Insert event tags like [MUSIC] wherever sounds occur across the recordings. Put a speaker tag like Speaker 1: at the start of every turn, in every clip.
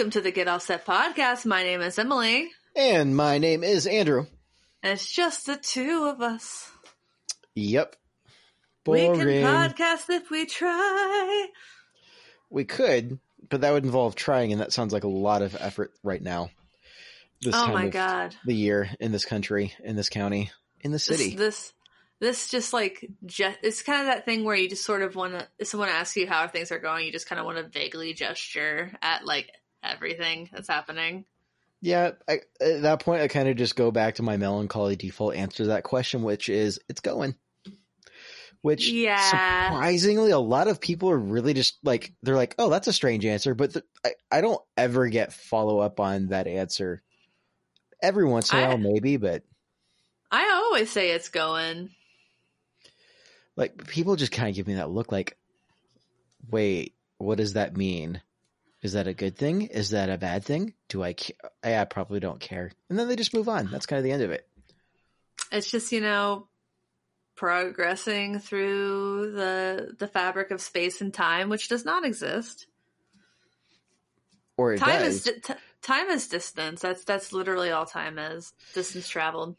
Speaker 1: welcome to the Get All Set podcast. My name is Emily,
Speaker 2: And my name is Andrew.
Speaker 1: and it's just the two of us.
Speaker 2: Yep.
Speaker 1: We can podcast if we try.
Speaker 2: We could, but that would involve trying, and that sounds like a lot of effort right now. This
Speaker 1: oh
Speaker 2: time
Speaker 1: my
Speaker 2: of
Speaker 1: god.
Speaker 2: The year in this country, in this county, in the city.
Speaker 1: this, this just like, ge- it's kind of that thing where you just sort of want to, if someone asks you how things are going, you just kind of want to vaguely gesture at like everything that's happening.
Speaker 2: yeah, I, at that point, I kind of just go back to my melancholy default answer to that question, which is it's going. Which
Speaker 1: Yeah.
Speaker 2: surprisingly, a lot of people are really just like they're like, "Oh, that's a strange answer," but th- I I don't ever get follow up on that answer. Every once in a while, maybe, but
Speaker 1: I always say it's going.
Speaker 2: like people just kind of give me that look like wait what does that mean is that a good thing is that a bad thing do i ca- I, probably don't care and then they just move on that's kind of the end of it
Speaker 1: It's just, you know, progressing through the the fabric of space and time, which does not exist.
Speaker 2: or
Speaker 1: time
Speaker 2: does
Speaker 1: is di- t- time is distance. That's that's literally all time is. Distance traveled.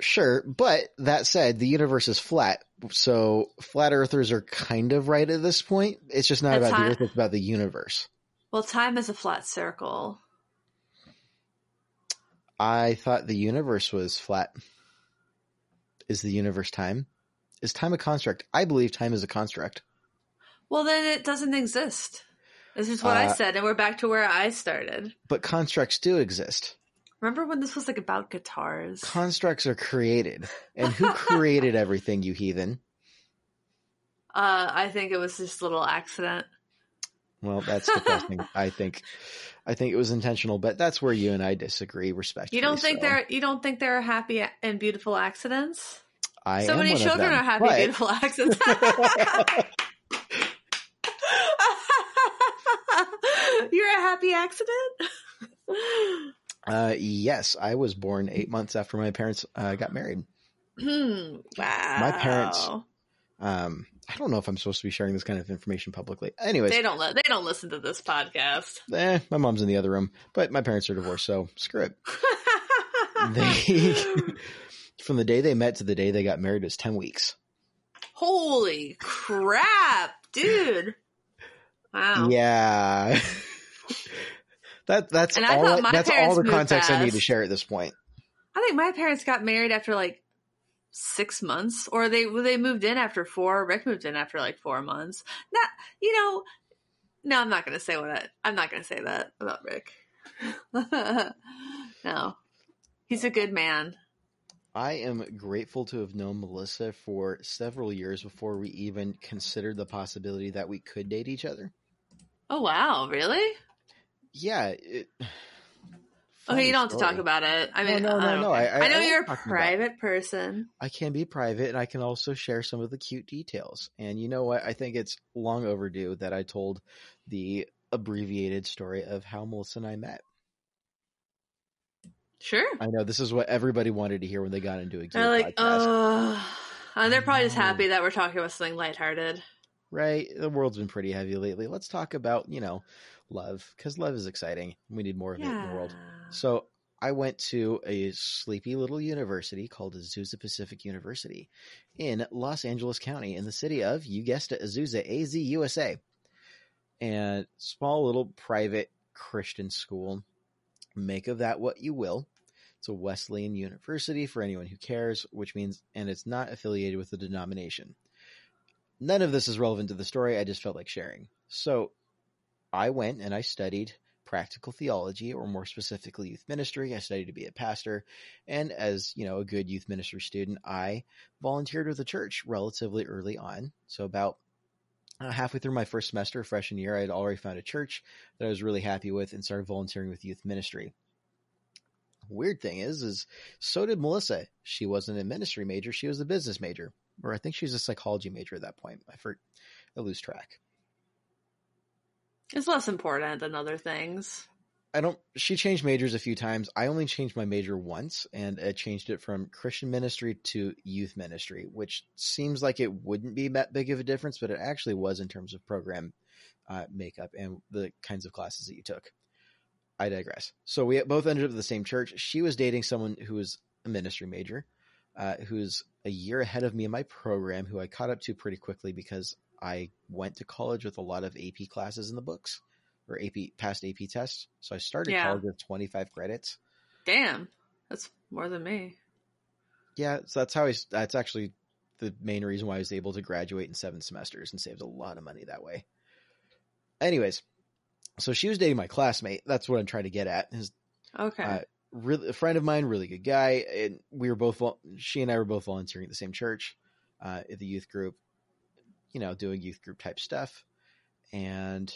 Speaker 2: sure but that said the universe is flat so flat earthers are kind of right at this point. It's just not about
Speaker 1: high-
Speaker 2: the earth it's about the universe.
Speaker 1: Well, time is a flat circle.
Speaker 2: i thought the universe was flat. Is the universe time? Is time a construct? I believe time is a construct.
Speaker 1: Well, then it doesn't exist. This is what I
Speaker 2: Uh,
Speaker 1: said, and we're back to where I started.
Speaker 2: but constructs do exist
Speaker 1: Remember when this was like about guitars?
Speaker 2: constructs are created and who [LAUGHS] created everything you heathen
Speaker 1: uh, I think it was just a little accident.
Speaker 2: well that's depressing i think i think it was intentional but that's where you and i disagree respectfully
Speaker 1: You don't think
Speaker 2: so.
Speaker 1: there you don't think there are happy and beautiful accidents?
Speaker 2: i
Speaker 1: so
Speaker 2: am
Speaker 1: many
Speaker 2: one of
Speaker 1: children are happy,
Speaker 2: but-
Speaker 1: beautiful accidents. [LAUGHS] [LAUGHS] You're a happy accident.
Speaker 2: Uh yes i was born eight months after my parents uh, got married
Speaker 1: Hmm, wow.
Speaker 2: My parents- um i don't know if i'm supposed to be sharing this kind of information publicly anyways
Speaker 1: They don't let they don't listen to this podcast.
Speaker 2: eh, my mom's in the other room but my parents are divorced so screw it [LAUGHS] they [LAUGHS] from the day they met to the day they got married was 10 weeks
Speaker 1: Holy crap, dude! Wow.
Speaker 2: Yeah. [LAUGHS] that that's
Speaker 1: And I
Speaker 2: all
Speaker 1: thought my
Speaker 2: that's all the context I need to share at this point.
Speaker 1: I think my parents got married after like six months, or they they moved in after four. Rick moved in after like four months. Not, you know. No, I'm not going to say what I, I'm not going to say that about Rick. [LAUGHS] no, he's a good man.
Speaker 2: I am grateful to have known Melissa for several years before we even considered the possibility that we could date each other.
Speaker 1: Oh wow, really?
Speaker 2: Yeah. It, [SIGHS]
Speaker 1: oh,
Speaker 2: Okay,
Speaker 1: you don't have to talk about it. I mean,
Speaker 2: no,
Speaker 1: I,
Speaker 2: no,
Speaker 1: don't
Speaker 2: no. I- I-
Speaker 1: I know
Speaker 2: I
Speaker 1: you're a private person.
Speaker 2: I can be private and I can also share some of the cute details. And you know what? I think it's long overdue that I told the abbreviated story of how Melissa and I met.
Speaker 1: Sure.
Speaker 2: I know this is what everybody wanted to hear when they got into a gear
Speaker 1: like,
Speaker 2: podcast.
Speaker 1: oh, they're probably just happy that we're talking about something lighthearted.
Speaker 2: right? The world's been pretty heavy lately. Let's talk about, you know, love because love is exciting. We need more of it in the world. So I went to a sleepy little university called Azusa Pacific University in Los Angeles County in the city of, you guessed it, Azusa, AZ, USA. And small little private Christian school. Make of that what you will. It's a Wesleyan university for anyone who cares, which means, and it's not affiliated with the denomination. None of this is relevant to the story. I just felt like sharing. So I went and I studied practical theology, or more specifically, youth ministry. I studied to be a pastor. And as, you know, a good youth ministry student, I volunteered with the church relatively early on. So about uh, halfway through my first semester, freshman year, I had already found a church that I was really happy with and started volunteering with youth ministry. Weird thing is, is so did Melissa. She wasn't a ministry major; she was a business major, or I think she was a psychology major at that point. I for I lose track.
Speaker 1: It's less important than other things.
Speaker 2: I don't. She changed majors a few times. I only changed my major once, and I changed it from Christian ministry to youth ministry, which seems like it wouldn't be that big of a difference, but it actually was in terms of program uh, makeup and the kinds of classes that you took. I digress. So we both ended up at the same church. She was dating someone who was a ministry major, uh, who's a year ahead of me in my program, who I caught up to pretty quickly because I went to college with a lot of AP classes in the books or AP past AP tests. So I started yeah. college with 25 credits.
Speaker 1: Damn, that's more than me.
Speaker 2: Yeah, so that's how I. That's actually the main reason why I was able to graduate in seven semesters and saved a lot of money that way. Anyways, so she was dating my classmate. That's what I'm trying to get at. His,
Speaker 1: okay. Uh,
Speaker 2: really, a friend of mine, really good guy, and we were both. She and I were both volunteering at the same church, uh, at the youth group. You know, doing youth group type stuff, and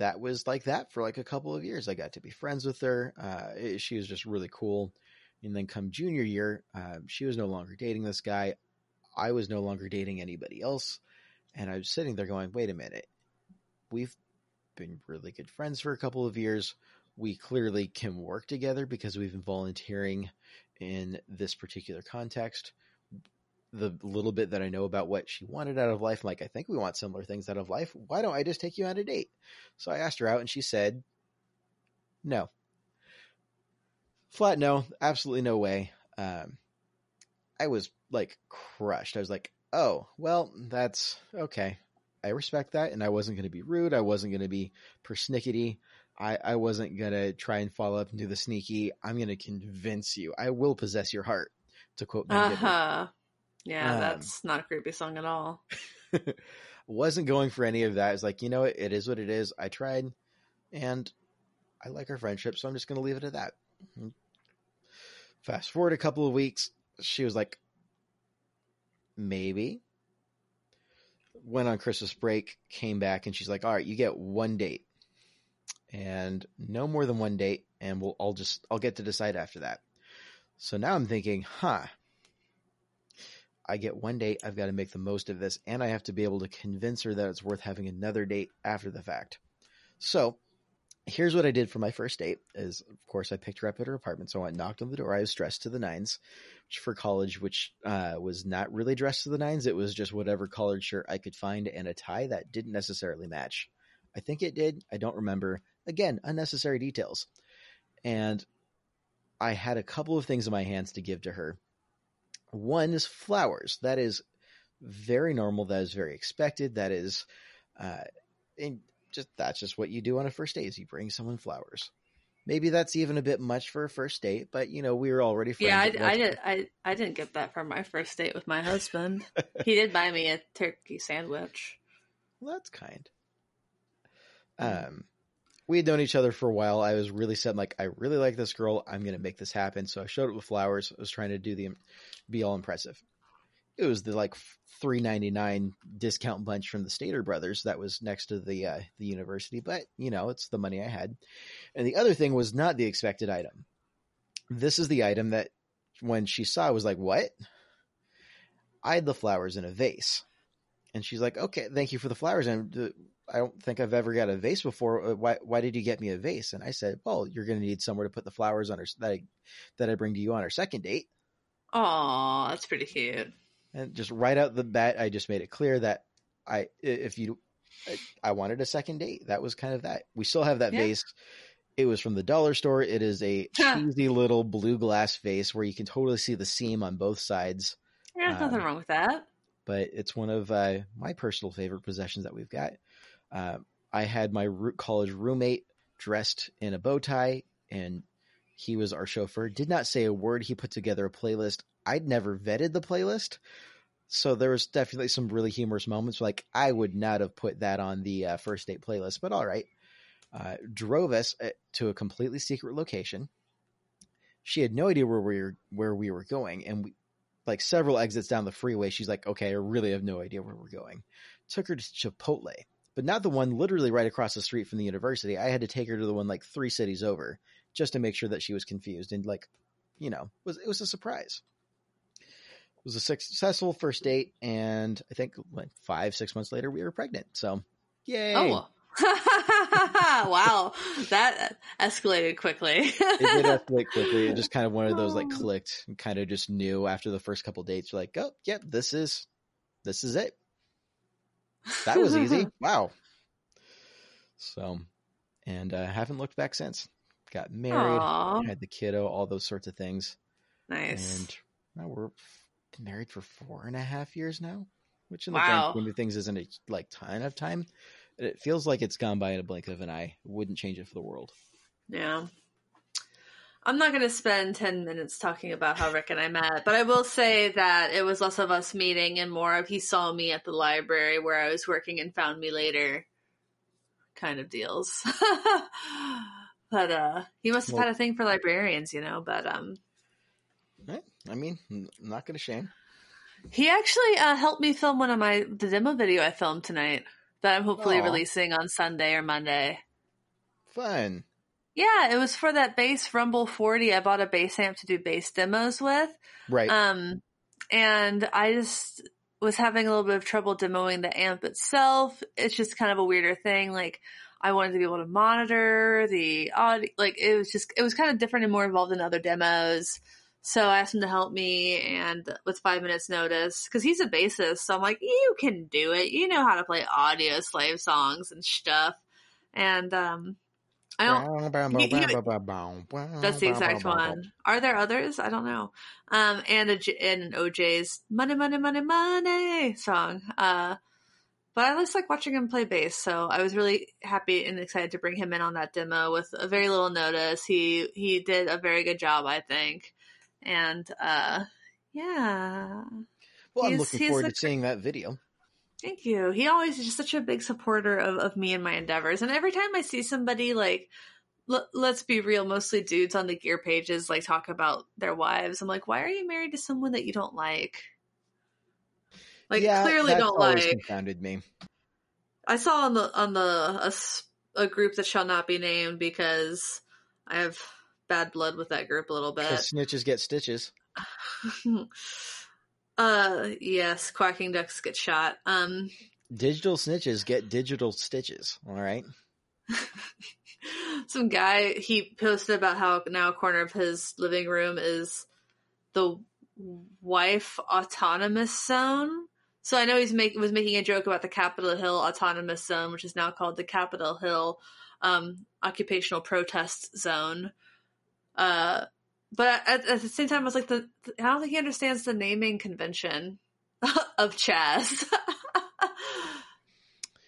Speaker 2: that was like that for like a couple of years. I got to be friends with her. Uh, she was just really cool. And then come junior year, uh, she was no longer dating this guy. I was no longer dating anybody else. And I was sitting there going, wait a minute. We've been really good friends for a couple of years. We clearly can work together because we've been volunteering in this particular context. The little bit that I know about what she wanted out of life, I'm like, I think we want similar things out of life. Why don't I just take you on a date? So I asked her out and she said, no. Flat no, absolutely no way. Um, I was like crushed. I was like, oh, well, that's okay. I respect that. And I wasn't going to be rude. I wasn't going to be persnickety. I, I wasn't going to try and follow up and do the sneaky. I'm going to convince you. I will possess your heart, to quote
Speaker 1: Uh huh. Yeah, um, that's not a creepy song at all. [LAUGHS]
Speaker 2: wasn't going for any of that. It's like, you know, it, it is what it is. I tried and I like our friendship, so I'm just going to leave it at that. Fast forward a couple of weeks, she was like, maybe. Went on Christmas break, came back, and she's like, all right, you get one date. And no more than one date, and we'll I'll just I'll get to decide after that. So now I'm thinking, huh. I get one date, I've got to make the most of this, and I have to be able to convince her that it's worth having another date after the fact. So here's what I did for my first date is of course I picked her up at her apartment. So I knocked on the door. I was dressed to the nines for college, which uh, was not really dressed to the nines. It was just whatever collared shirt I could find and a tie that didn't necessarily match. I think it did. I don't remember. Again, unnecessary details. And I had a couple of things in my hands to give to her. One is flowers. That is very normal. That is very expected. That is, uh, just that's just what you do on a first date is you bring someone flowers. Maybe that's even a bit much for a first date, but you know we were already friends.
Speaker 1: Yeah, I, I did. I I didn't get that from my first date with my husband. [LAUGHS] he did buy me a turkey sandwich.
Speaker 2: Well, that's kind. Um, we had known each other for a while. I was really set, like I really like this girl. I'm gonna make this happen. So I showed up with flowers. I was trying to do the be all impressive it was the like three ninety nine discount bunch from the Stater Brothers that was next to the uh, the university, but you know it's the money I had. And the other thing was not the expected item. This is the item that when she saw, was like, "What?" I had the flowers in a vase, and she's like, "Okay, thank you for the flowers." And I don't think I've ever got a vase before. Uh, why why did you get me a vase? And I said, "Well, you're going to need somewhere to put the flowers on her that I, that I bring to you on our second date."
Speaker 1: Oh, that's pretty cute.
Speaker 2: And just right out the bat, I just made it clear that I, if you, I wanted a second date. That was kind of that. We still have that yeah. vase. It was from the dollar store. It is a cheesy little blue glass vase where you can totally see the seam on both sides.
Speaker 1: Yeah, um, nothing wrong with that.
Speaker 2: But it's one of uh, my personal favorite possessions that we've got. Uh, I had my root college roommate dressed in a bow tie, and he was our chauffeur. Did not say a word. He put together a playlist I'd never vetted the playlist. So there was definitely some really humorous moments. Like I would not have put that on the uh, first date playlist, but all right. Uh, drove us uh, to a completely secret location. She had no idea where we were where we were going, and we, like several exits down the freeway, she's like, "Okay, I really have no idea where we're going." Took her to Chipotle, but not the one literally right across the street from the university. I had to take her to the one like three cities over just to make sure that she was confused and like, you know, it was it was a surprise. It was a successful first date, and I think like five, six months later, we were pregnant. So, yay!
Speaker 1: Oh, [LAUGHS] wow, that escalated quickly.
Speaker 2: it did [LAUGHS] escalate quickly. It just kind of one of those like oh. clicked and kind of just knew after the first couple dates. You're like, oh, yep, this is this is it. That was easy. [LAUGHS] wow. So, and uh, haven't looked back since. Got married,
Speaker 1: Aw,
Speaker 2: had the kiddo, all those sorts of things,
Speaker 1: nice.
Speaker 2: and now we're married for four and a half years now, which in the
Speaker 1: Wow.
Speaker 2: grand scheme of things isn't a like ton of time. It feels like it's gone by in a blink of an eye. Wouldn't change it for the world.
Speaker 1: Yeah. I'm not going to spend 10 minutes talking about how Rick and I met, but I will say that it was less of us meeting and more of he saw me at the library where I was working and found me later kind of deals. [LAUGHS] but uh he must have
Speaker 2: Well-
Speaker 1: had a thing for librarians, you know, but um
Speaker 2: I mean, I'm not going to shame.
Speaker 1: he actually uh helped me film one of my the demo video I filmed tonight that I'm hopefully
Speaker 2: Aw.
Speaker 1: releasing on Sunday or Monday.
Speaker 2: Fun.
Speaker 1: Yeah, it was for that bass Rumble 40. I bought a bass amp to do bass demos with.
Speaker 2: Right.
Speaker 1: Um, and I just was having a little bit of trouble demoing the amp itself. It's just kind of a weirder thing. Like I wanted to be able to monitor the audio. Like it was just, it was kind of different and more involved than other demos. So I asked him to help me and with five minutes notice, cause he's a bassist. So I'm like, you can do it. You know how to play Audioslave songs and stuff. And, um, I don't, that's the exact one. Are there others? I don't know. Um, and a J- and O'Jays "Money, Money, Money, Money" song. Uh, but I just like watching him play bass, so I was really happy and excited to bring him in on that demo with a very little notice. He he did a very good job, I think, and uh, yeah.
Speaker 2: Well, I'm looking forward
Speaker 1: a-
Speaker 2: to seeing that video.
Speaker 1: Thank you. He always is just such a big supporter of, of me and my endeavors. And every time I see somebody like, l- let's be real, mostly dudes on the gear pages like talk about their wives. I'm like, why are you married to someone that you don't like? Like
Speaker 2: yeah,
Speaker 1: clearly don't like.
Speaker 2: confounded me.
Speaker 1: I saw on the on the a group that shall not be named because I have bad blood with that group a little bit.
Speaker 2: Because snitches get stitches. [LAUGHS]
Speaker 1: uh yes, quacking ducks get shot. Um
Speaker 2: Digital snitches get digital stitches. All right. [LAUGHS]
Speaker 1: some guy he posted about how now a corner of his living room is the wife autonomous zone. So I know he's make, was making a joke about the Capitol Hill autonomous zone, which is now called the Capitol Hill um, occupational protest zone. Uh, but at, at the same time, I was like, the, I don't think he understands the naming convention [LAUGHS] of CHAZ. [LAUGHS]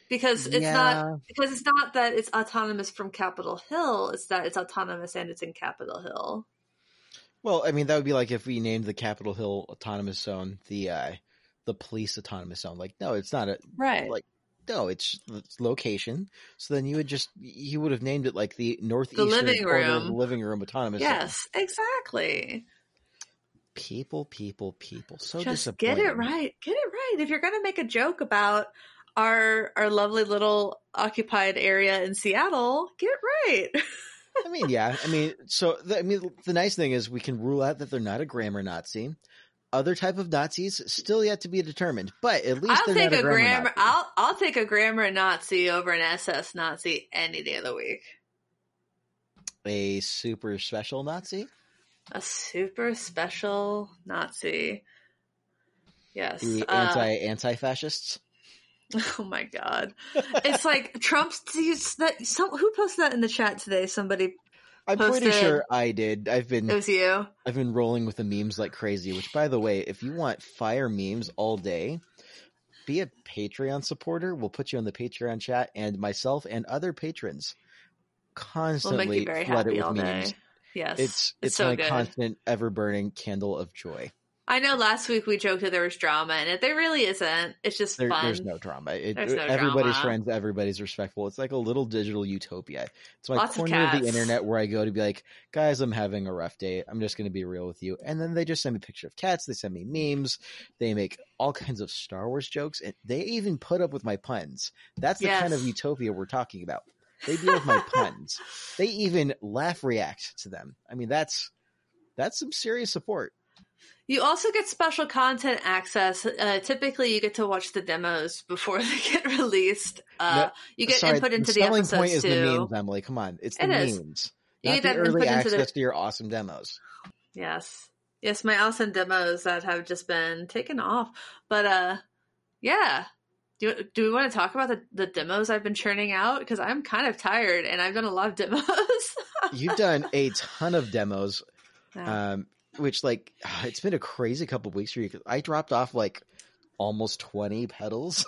Speaker 1: because it's not because it's not that it's autonomous from Capitol Hill, it's that it's autonomous and it's in Capitol Hill.
Speaker 2: Well, I mean, that would be like if we named the Capitol Hill Autonomous Zone the uh, the police autonomous zone. Like, no, it's not a
Speaker 1: Right.
Speaker 2: like. No, it's, it's location. So then you would just you would have named it like the northeastern
Speaker 1: living
Speaker 2: corner of
Speaker 1: room.
Speaker 2: the living room autonomous. zone.
Speaker 1: yes, exactly.
Speaker 2: People, people, people. So
Speaker 1: Just
Speaker 2: disappointing.
Speaker 1: get it right. Get it right. If you're going to make a joke about our our lovely little occupied area in Seattle, get it right. [LAUGHS]
Speaker 2: I mean, yeah. I mean, so the, I mean, the nice thing is we can rule out that they're not a grammar Nazi. Other type of Nazis still yet to be determined, but at least
Speaker 1: I'll take a grammar.
Speaker 2: Nazi.
Speaker 1: I'll I'll take a grammar Nazi over an SS Nazi any day of the week.
Speaker 2: A super special Nazi.
Speaker 1: A super special Nazi. Yes.
Speaker 2: The
Speaker 1: uh,
Speaker 2: anti anti fascists. [LAUGHS]
Speaker 1: Oh my god! It's like Trump's. That some who posted that in the chat today? Somebody.
Speaker 2: I'm pretty sure I did. I've been
Speaker 1: It was you.
Speaker 2: I've been rolling with the memes like crazy. Which, by the way, if you want fire memes all day, be a Patreon supporter. We'll put you on the Patreon chat, and myself and other patrons constantly
Speaker 1: very
Speaker 2: flood it with
Speaker 1: day.
Speaker 2: memes.
Speaker 1: Yes,
Speaker 2: It's it's,
Speaker 1: so
Speaker 2: my
Speaker 1: good.
Speaker 2: constant, ever burning candle of joy.
Speaker 1: I know. Last week we joked that there was drama in it. There really isn't. It's just
Speaker 2: There,
Speaker 1: fun.
Speaker 2: there's no drama. It,
Speaker 1: There's no
Speaker 2: everybody's
Speaker 1: drama.
Speaker 2: friends. Everybody's respectful. It's like a little digital utopia. It's my
Speaker 1: Lots
Speaker 2: corner of, the internet where I go to be like, guys, I'm having a rough day. I'm just going to be real with you. And then they just send me a picture of cats. They send me memes. They make all kinds of Star Wars jokes, and they even put up with my puns. That's the kind of utopia we're talking about. They deal with my [LAUGHS] puns. They even laugh react to them. I mean, that's that's some serious support.
Speaker 1: You also get special content access. Uh, typically, you get to watch the demos before [LAUGHS] they get released. Uh,
Speaker 2: No,
Speaker 1: you get
Speaker 2: Sorry,
Speaker 1: input into
Speaker 2: the
Speaker 1: the,
Speaker 2: selling
Speaker 1: episodes
Speaker 2: point is
Speaker 1: too.
Speaker 2: the memes, Emily. Come on, it's the
Speaker 1: It is.
Speaker 2: memes,
Speaker 1: You
Speaker 2: not
Speaker 1: get
Speaker 2: the early access
Speaker 1: the-
Speaker 2: to your awesome demos.
Speaker 1: Yes. Yes, my awesome demos that have just been taken off. But uh yeah. do, do we want to talk about the, the demos I've been churning out? Because I'm kind of tired and I've done a lot of demos. [LAUGHS]
Speaker 2: You've done a ton of demos, yeah. um, which like [SIGHS] it's been a crazy couple weeks for you. I dropped off like almost twenty pedals.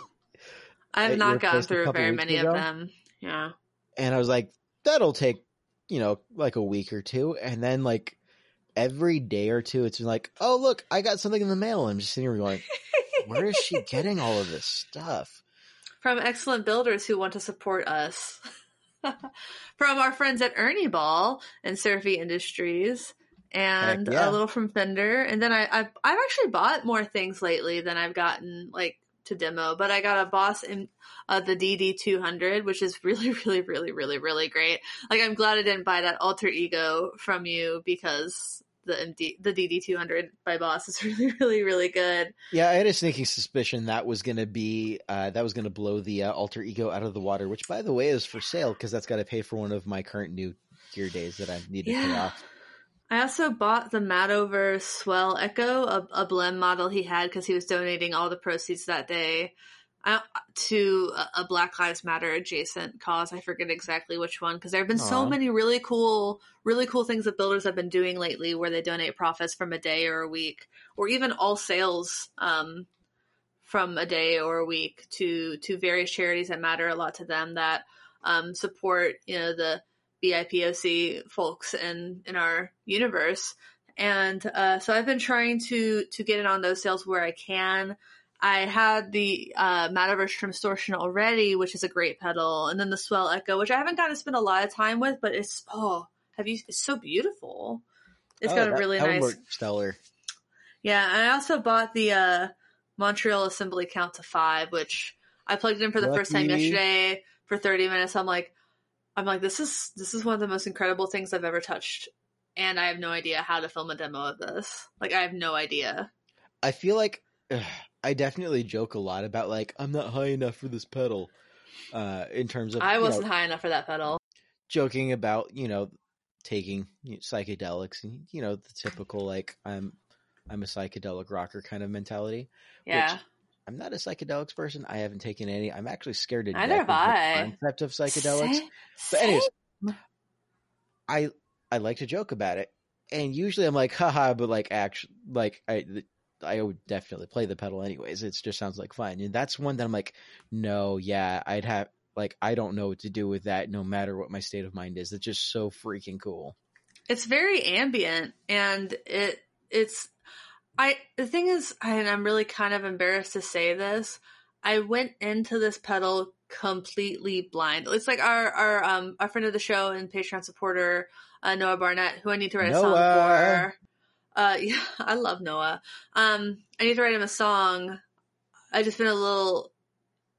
Speaker 1: I've not gotten through very many ago. of them. Yeah,
Speaker 2: and I was like, that'll take you know like a week or two, and then like every day or two, it's been like, oh look, I got something in the mail. And I'm just sitting here going, [LAUGHS] where is she getting all of this stuff?
Speaker 1: From excellent builders who want to support us. [LAUGHS] from our friends at Ernie Ball and Surfy Industries. And yeah. a little from Fender, and then I, I've I've actually bought more things lately than I've gotten like to demo, but I got a Boss in uh, the DD200, which is really, [LAUGHS] really, really, really, really great. Like, I'm glad I didn't buy that alter ego from you because the MD, the DD200 by Boss is [LAUGHS] really, really, really good.
Speaker 2: Yeah, I had a sneaking suspicion that was going to be uh, that was going to blow the uh, alter ego out of the water. Which, by the way, is for sale because that's got to pay for one of my current new gear days that I need to yeah. pay off.
Speaker 1: I also bought the Mattoverse Swell Echo, a, a blem model he had because he was donating all the proceeds that day uh, to a Black Lives Matter adjacent cause. I forget exactly which one because there have been Aww. so many really cool, really cool things that builders have been doing lately, where they donate profits from a day or a week, or even all sales um, from a day or a week to to various charities that matter a lot to them that um, support you know the BIPOC folks in in our universe. And uh, so I've been trying to to get in on those sales where I can. I had the uh, Mattoverse Trimstortion already, which is a great pedal, and then the Swell Echo, which I haven't gotten to spend a lot of time with, but it's oh, have you? It's so beautiful. It's oh, got a really nice
Speaker 2: stellar.
Speaker 1: Yeah, and I also bought the uh, Montreal Assembly Count to Five, which I plugged in for the Lucky. first time yesterday for thirty minutes. I'm like, I'm like, this is this is one of the most incredible things I've ever touched, and I have no idea how to film a demo of this. Like, I have no idea.
Speaker 2: I feel like. Ugh I definitely joke a lot about like I'm not high enough for this pedal. Uh, in terms of
Speaker 1: I wasn't know, high enough for that pedal.
Speaker 2: Joking about you know taking you know, psychedelics and you know the typical like I'm I'm a psychedelic rocker kind of mentality.
Speaker 1: Yeah.
Speaker 2: I'm not a psychedelics person. I haven't taken any. I'm actually scared to
Speaker 1: Neither death of the
Speaker 2: concept of psychedelics. Same. But anyways, I I like to joke about it, and usually I'm like, haha, but like actually, like I I would definitely play the pedal anyways. It just sounds like fun. And that's one that I'm like, no, yeah, I'd have like I don't know what to do with that no matter what my state of mind is. It's just so freaking cool.
Speaker 1: It's very ambient and it it's I the thing is and I'm really kind of embarrassed to say this. I went into this pedal completely blind. It's like our our um our friend of the show and Patreon supporter uh, Noah Barnett, who I need to write Noah. a song for. Uh, [LAUGHS] yeah, I love Noah. Um, I need to write him a song. I just been a little.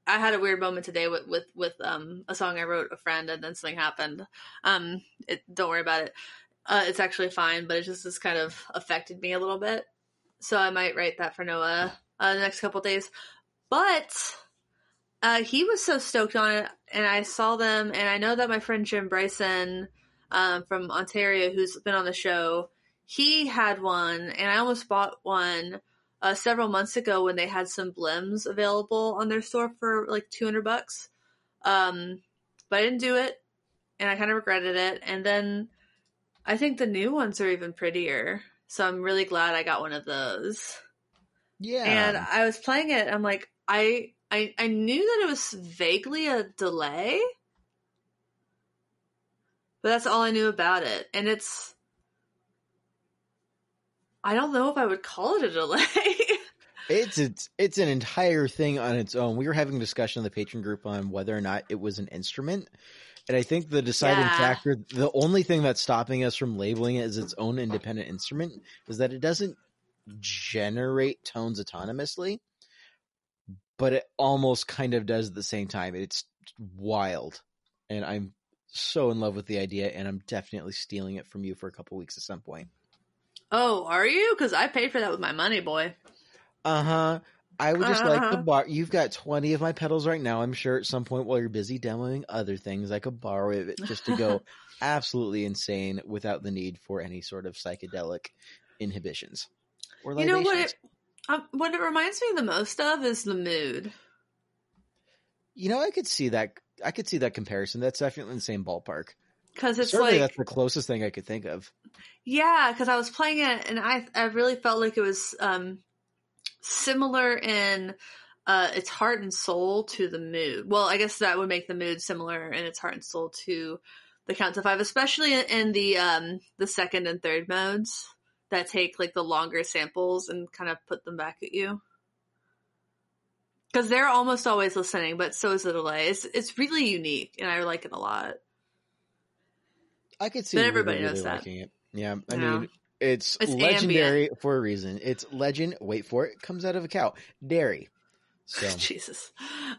Speaker 1: I had a weird moment today with with with um a song I wrote a friend and then something happened. Um, it, don't worry about it. Uh, it's actually fine, but it just has kind of affected me a little bit. So I might write that for Noah uh, the next couple days. But uh, he was so stoked on it, and I saw them, and I know that my friend Jim Bryson um, from Ontario, who's been on the show, he had one, and I almost bought one uh, several months ago when they had some blems available on their store for like 200 bucks. Um, but I didn't do it, and I kind of regretted it. And then I think the new ones are even prettier. So I'm really glad I got one of those.
Speaker 2: Yeah.
Speaker 1: And I was playing it. I'm like, I, I, I knew that it was vaguely a delay, but that's all I knew about it. And it's, I don't know if I would call it a delay. [LAUGHS]
Speaker 2: it's it's it's an entire thing on its own. We were having a discussion in the Patreon group on whether or not it was an instrument. And I think the deciding yeah. factor, the only thing that's stopping us from labeling it as its own independent instrument is that it doesn't generate tones autonomously, but it almost kind of does at the same time. It's wild. And I'm so in love with the idea, and I'm definitely stealing it from you for a couple weeks at some point.
Speaker 1: Oh, are you? Because I paid for that with my money, boy.
Speaker 2: Uh huh. I would just uh-huh. like to borrow. You've got twenty of my pedals right now. I'm sure at some point while you're busy demoing other things, I could borrow it [LAUGHS] just to go absolutely insane without the need for any sort of psychedelic inhibitions.
Speaker 1: Or you know what? It, um, what it reminds me the most of is the mood.
Speaker 2: You know, I could see that. I could see that comparison. That's definitely in the same ballpark.
Speaker 1: Because it's
Speaker 2: Certainly,
Speaker 1: like
Speaker 2: that's the closest thing I could think of.
Speaker 1: Yeah, because I was playing it and I I really felt like it was um similar in uh its heart and soul to the mood. Well, I guess that would make the mood similar in its heart and soul to the count to five, especially in the um the second and third modes that take like the longer samples and kind of put them back at you. Because they're almost always listening, but so is the delay. It's it's really unique, and I like it a lot.
Speaker 2: I could see
Speaker 1: But everybody
Speaker 2: really
Speaker 1: knows that.
Speaker 2: liking it. Yeah, I
Speaker 1: Yeah.
Speaker 2: mean, it's,
Speaker 1: It's
Speaker 2: legendary for a reason. It's legend. Wait for it. Comes out of a cow, dairy. So [LAUGHS]
Speaker 1: Jesus.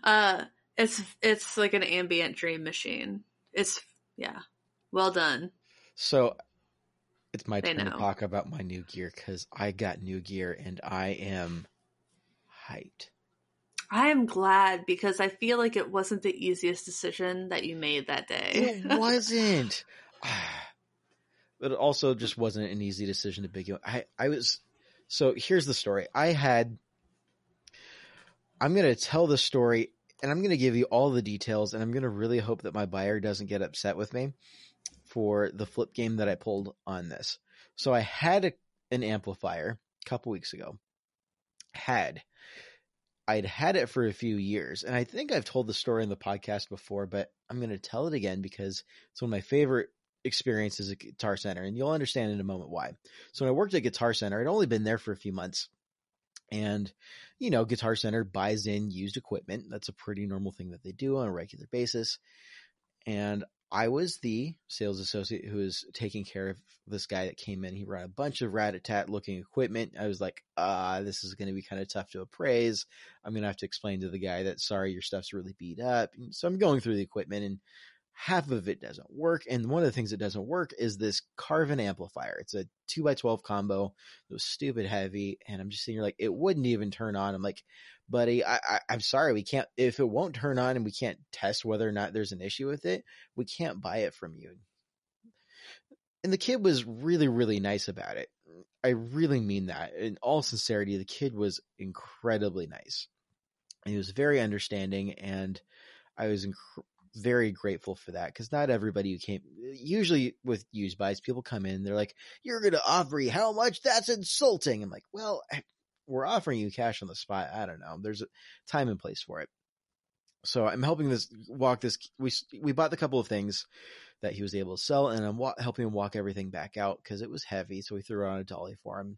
Speaker 1: Uh it's it's like an ambient dream machine. It's yeah. Well done.
Speaker 2: So it's my
Speaker 1: They
Speaker 2: turn to talk about my new gear because I got new gear and I am hyped.
Speaker 1: I am glad because I feel like it wasn't the easiest decision that you made that day.
Speaker 2: It [LAUGHS] wasn't. [LAUGHS] but it also just wasn't an easy decision to begin. I I was so here's the story. I had. I'm gonna tell the story and I'm gonna give you all the details and I'm gonna really hope that my buyer doesn't get upset with me for the flip game that I pulled on this. So I had a, an amplifier a couple weeks ago. Had I'd had it for a few years, and I think I've told the story in the podcast before, but I'm going to tell it again because it's one of my favorite experiences a Guitar Center, and you'll understand in a moment why. So when I worked at Guitar Center, I'd only been there for a few months, and you know, Guitar Center buys in used equipment. That's a pretty normal thing that they do on a regular basis. And I was the sales associate who was taking care of this guy that came in. He brought a bunch of rat-a-tat looking equipment. I was like, ah, this is going to be kind of tough to appraise. I'm going to have to explain to the guy that, sorry, your stuff's really beat up. So I'm going through the equipment and half of it doesn't work. And one of the things that doesn't work is this Carvin amplifier. It's a two by 12 combo. It was stupid heavy. And I'm just sitting here like, it wouldn't even turn on. I'm like, buddy, I, I, I'm sorry. We can't, if it won't turn on and we can't test whether or not there's an issue with it, we can't buy it from you. And the kid was really, really nice about it. I really mean that. In all sincerity, the kid was incredibly nice. He was very understanding, and I was very grateful for that because not everybody who came, usually with used buys, people come in, they're like, You're going to offer me how much? That's insulting. I'm like, Well, eh, we're offering you cash on the spot. I don't know. There's a time and place for it. So I'm helping this walk this. We we bought the couple of things that he was able to sell, and I'm wa- helping him walk everything back out because it was heavy. So we threw it on a dolly for him,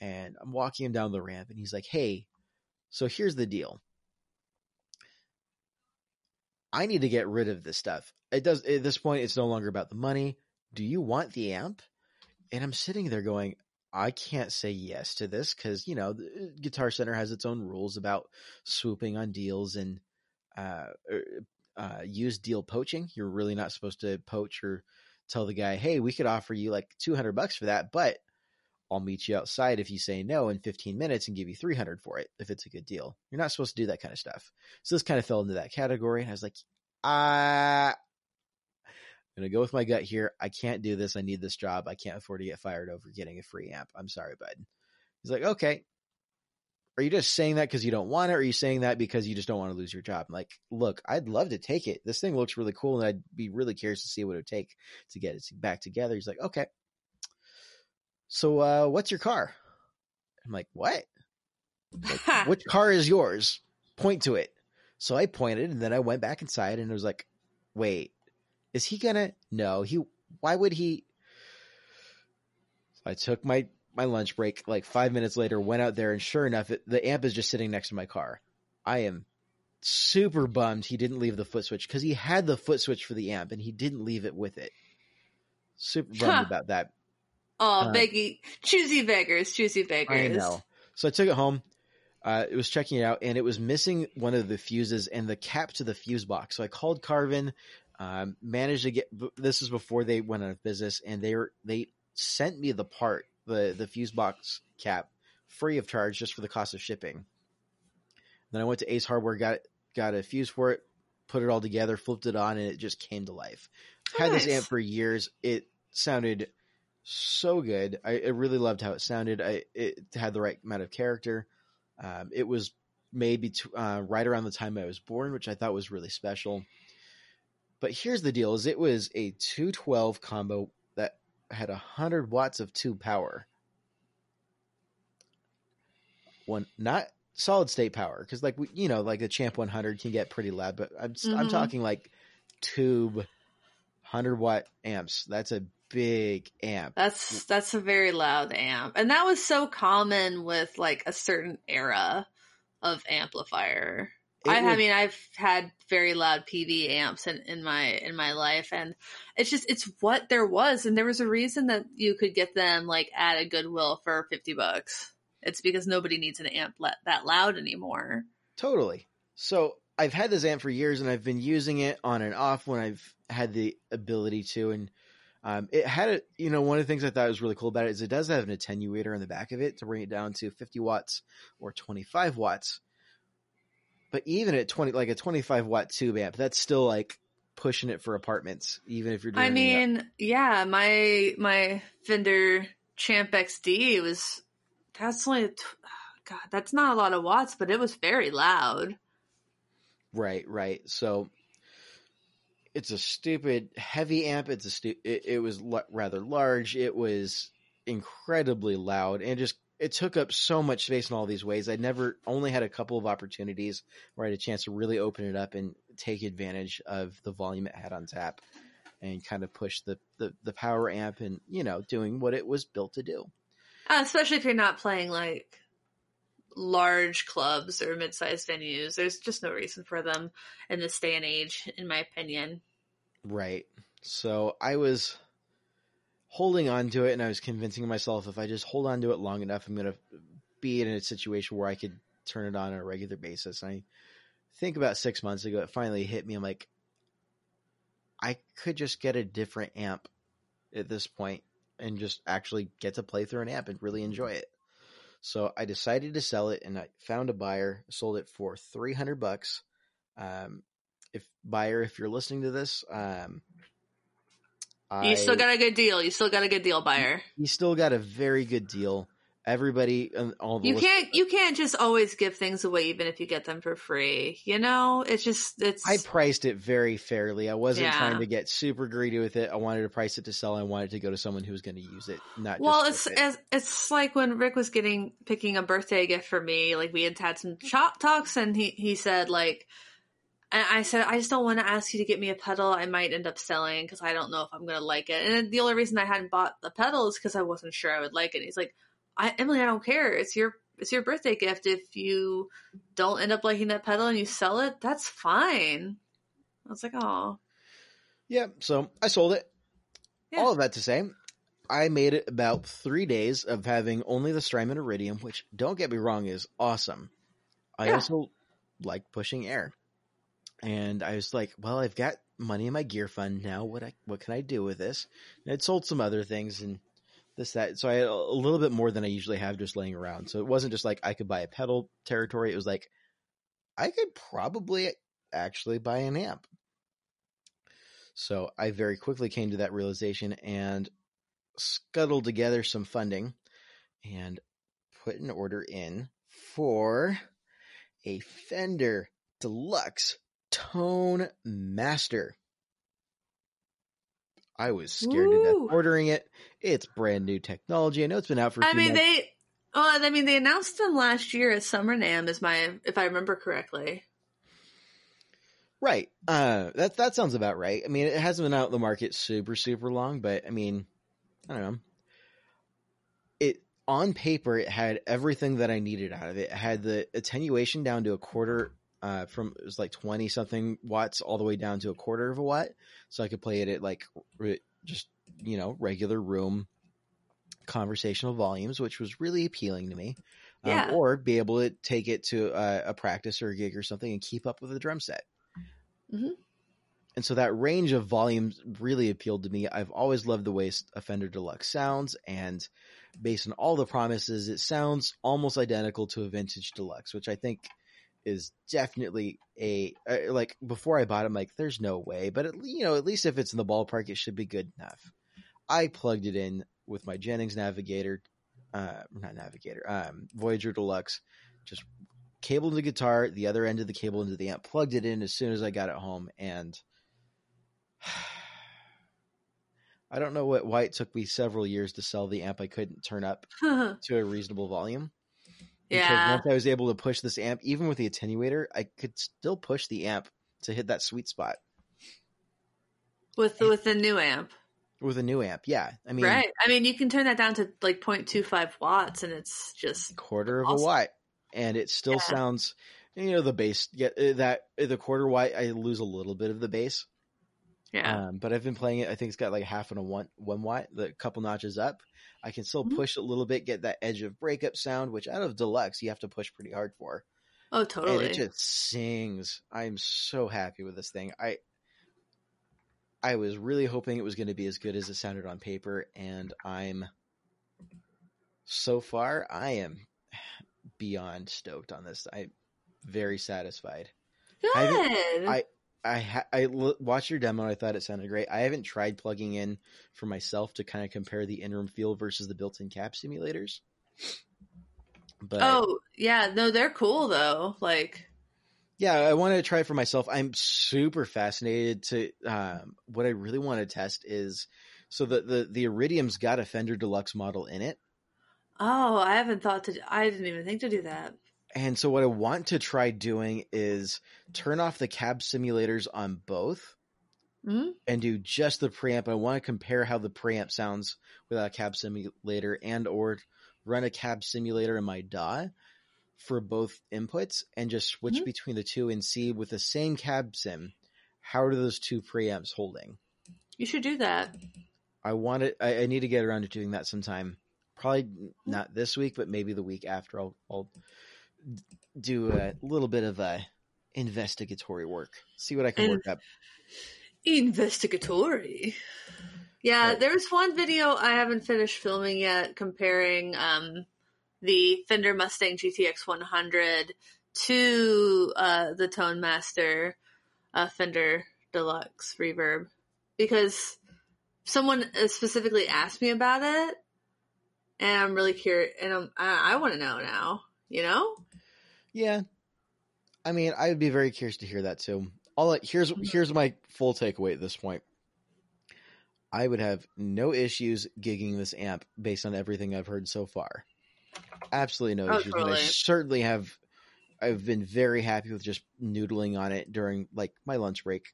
Speaker 2: and I'm walking him down the ramp, and he's like, "Hey, so here's the deal. I need to get rid of this stuff. It does at this point. It's no longer about the money. Do you want the amp?" And I'm sitting there going, I can't say yes to this because you know the Guitar Center has its own rules about swooping on deals and uh, uh, use deal poaching. You're really not supposed to poach or tell the guy, "Hey, we could offer you like 200 bucks for that, but I'll meet you outside if you say no in 15 minutes and give you 300 for it if it's a good deal." You're not supposed to do that kind of stuff. So this kind of fell into that category, and I was like, "Ah." I'm gonna go with my gut here. I can't do this. I need this job. I can't afford to get fired over getting a free amp. I'm sorry, bud. He's like, okay. Are you just saying that because you don't want it, or are you saying that because you just don't want to lose your job? I'm like, look, I'd love to take it. This thing looks really cool, and I'd be really curious to see what it would take to get it back together. He's like, okay. So, uh, what's your car? I'm like, what? Like, [LAUGHS] which car is yours? Point to it. So I pointed, and then I went back inside, and it was like, wait, is he gonna? No, he. Why would he? So I took my my lunch break. Like five minutes later, went out there, and sure enough, it, the amp is just sitting next to my car. I am super bummed he didn't leave the foot switch because he had the foot switch for the amp, and he didn't leave it with it. Super bummed
Speaker 1: Huh.
Speaker 2: about that.
Speaker 1: Oh,
Speaker 2: Uh,
Speaker 1: beggy, choosy beggars, choosy beggars.
Speaker 2: I know. So I took it home. Uh, it was checking it out, and it was missing one of the fuses and the cap to the fuse box. So I called Carvin, um, managed to get. This is before they went out of business, and they were they sent me the part, the the fuse box cap, free of charge, just for the cost of shipping. Then I went to Ace Hardware, got got a fuse for it, put it all together, flipped it on, and it just came to life. Had this amp for years. It sounded so good. I, I really loved how it sounded. I it had the right amount of character. Um, it was made be- uh, right around the time I was born, which I thought was really special. But here's the deal: is it was a 212 combo that had 100 watts of two power. One not solid state power because like we, you know like the champ 100 can get pretty loud but i'm, mm-hmm. I'm talking like tube 100 watt amps that's a big amp
Speaker 1: that's that's a very loud amp and that was so common with like a certain era of amplifier I, would, I, mean, I've had very loud PV amps in, in my in my life, and it's just it's what there was, and there was a reason that you could get them like at a Goodwill for fifty bucks. It's because nobody needs an amp that loud anymore.
Speaker 2: Totally. So I've had this amp for years and I've been using it on and off when I've had the ability to. And um, it had a, you know, one of the things I thought was really cool about it is it does have an attenuator in the back of it to bring it down to 50 watts or 25 watts. But even at 20, like a 25 watt tube amp, that's still like pushing it for apartments, even if you're doing
Speaker 1: I mean, yeah, my, my Fender Champ XD was that's only God, that's not a lot of watts, but it was very loud.
Speaker 2: Right, right. So it's a stupid heavy amp. It's a stu- it, it was l- rather large. It was incredibly loud and just it took up so much space in all these ways. I never only had a couple of opportunities where I had a chance to really open it up and take advantage of the volume it had on tap and kind of push the, the, the power amp and, you know, doing what it was built to do.
Speaker 1: Uh, especially if you're not playing like large clubs or mid-sized venues. There's just no reason for them in this day and age, in my opinion.
Speaker 2: Right. So I was holding on to it, and I was convincing myself if I just hold on to it long enough, I'm going to be in a situation where I could turn it on on a regular basis. And I think about six months ago, it finally hit me. I'm like, I could just get a different amp at this point and just actually get to play through an amp and really enjoy it. So I decided to sell it and I found a buyer, sold it for 300 bucks. Um, if buyer, if you're listening to this, um,
Speaker 1: you I, still got a good deal. You still got a good deal, buyer.
Speaker 2: You still got a very good deal everybody all the
Speaker 1: you can't you can't just always give things away even if you get them for free you know it's just it's
Speaker 2: i priced it very fairly i wasn't yeah. trying to get super greedy with it i wanted to price it to sell i wanted to go to someone who was going to use it not
Speaker 1: well it's it. it's like when rick was getting picking a birthday gift for me like we had had some shop talks and he he said like and I said, I just don't want to ask you to get me a pedal. I might end up selling because I don't know if I'm going to like it. And the only reason I hadn't bought the pedal is because I wasn't sure I would like it. he's like, I, Emily, I don't care. It's your it's your birthday gift. If you don't end up liking that pedal and you sell it, that's fine. I was like, oh.
Speaker 2: Yeah, so I sold it. Yeah. All of that to say, I made it about three days of having only the Strymon Iridium, which don't get me wrong is awesome. I yeah. also like pushing air. And I was like, well, I've got money in my gear fund now. What I, what can I do with this? And I'd sold some other things and this that so i had a little bit more than i usually have just laying around. So it wasn't just like i could buy a pedal territory. It was like i could probably actually buy an amp. So i very quickly came to that realization and scuttled together some funding and put an order in for a fender deluxe tone master I was scared Ooh. to death ordering it. It's brand new technology. I know it's been out for. I
Speaker 1: mean,
Speaker 2: months.
Speaker 1: they. Oh, I mean, they announced them last year at Summer NAMM, is my if I remember correctly.
Speaker 2: Right. Uh, that that sounds about right. I mean, it hasn't been out in the market super super long, but I mean, I don't know. It on paper, it had everything that I needed out of it. It had the attenuation down to a quarter uh, from it was like 20 something watts all the way down to a quarter of a watt. So I could play it at like re- just, you know, regular room conversational volumes, which was really appealing to me. Um, yeah. or be able to take it to a, a, practice or a gig or something and keep up with the drum set. Mm-hmm. And so that range of volumes really appealed to me. I've always loved the way a Fender Deluxe sounds, and based on all the promises, it sounds almost identical to a vintage Deluxe, which I think is definitely a like before I bought it, I'm like, there's no way, but at, you know, at least if it's in the ballpark, it should be good enough. I plugged it in with my Jennings Navigator, uh, not Navigator, um, Voyager Deluxe, just cable to the guitar, the other end of the cable into the amp, plugged it in as soon as I got it home, and [SIGHS] I don't know what why it took me several years to sell the amp I couldn't turn up [LAUGHS] to a reasonable volume. Because
Speaker 1: yeah.
Speaker 2: once I was able to push this amp, even with the attenuator, I could still push the amp to hit that sweet spot
Speaker 1: With with the new amp.
Speaker 2: with a new amp. Yeah, I mean,
Speaker 1: right. I mean, you can turn that down to like 0.25 watts and it's just
Speaker 2: quarter of
Speaker 1: Awesome.
Speaker 2: a watt, and it still
Speaker 1: Yeah.
Speaker 2: sounds. You know the bass. Yeah, uh, that uh, the quarter watt. I lose a little bit of the bass.
Speaker 1: Yeah.
Speaker 2: Um, but I've been playing it. I think it's got like half and a one one watt, the couple notches up. I can still
Speaker 1: Mhm.
Speaker 2: push a little bit, get that edge of breakup sound, which out of deluxe you have to push pretty hard for.
Speaker 1: oh,
Speaker 2: And
Speaker 1: totally.
Speaker 2: it just sings. I'm so happy with this thing. I I was really hoping it was going to be as good as it sounded on paper, and I'm so far I am [SIGHS] beyond stoked on this. I'm very satisfied.
Speaker 1: Good.
Speaker 2: I- I ha- I l- watched your demo I thought it sounded great. I haven't tried plugging in for myself to kind of compare the in-room feel versus the built-in cab simulators. But
Speaker 1: oh, yeah. No, they're cool though. Like,
Speaker 2: yeah, I wanted to try it for myself. I'm super fascinated to um, what I really want to test is so the the the Iridium's got a Fender Deluxe model in it.
Speaker 1: oh, I haven't thought to. I didn't even think to do that.
Speaker 2: And so what I want to try doing is turn off the cab simulators on both
Speaker 1: Mhm.
Speaker 2: and do just the preamp. I want to compare how the preamp sounds without a cab simulator and or run a cab simulator in my DAW for both inputs and just switch
Speaker 1: Mhm.
Speaker 2: between the two and see with the same cab sim how are those two preamps holding.
Speaker 1: You should do that.
Speaker 2: I want it. I, I need to get around to doing that sometime. Probably not this week, but maybe the week after. I'll, I'll do a little bit of a investigatory work. See what I can
Speaker 1: And-
Speaker 2: work up.
Speaker 1: Investigatory. Yeah,
Speaker 2: Right.
Speaker 1: there's one video I haven't finished filming yet comparing um, the Fender Mustang GTX 100 to uh, the Tone Master uh, Fender Deluxe Reverb because someone uh, specifically asked me about it, and I'm really curious, and I'm, I, I want to know now. You know?
Speaker 2: Yeah. I mean, I would be very curious to hear that too. All here's mm-hmm. here's my full takeaway at this point. I would have no issues gigging this amp based on everything I've heard so far. Absolutely no
Speaker 1: Oh,
Speaker 2: issues. And I certainly have I've been very happy with just noodling on it during like my lunch break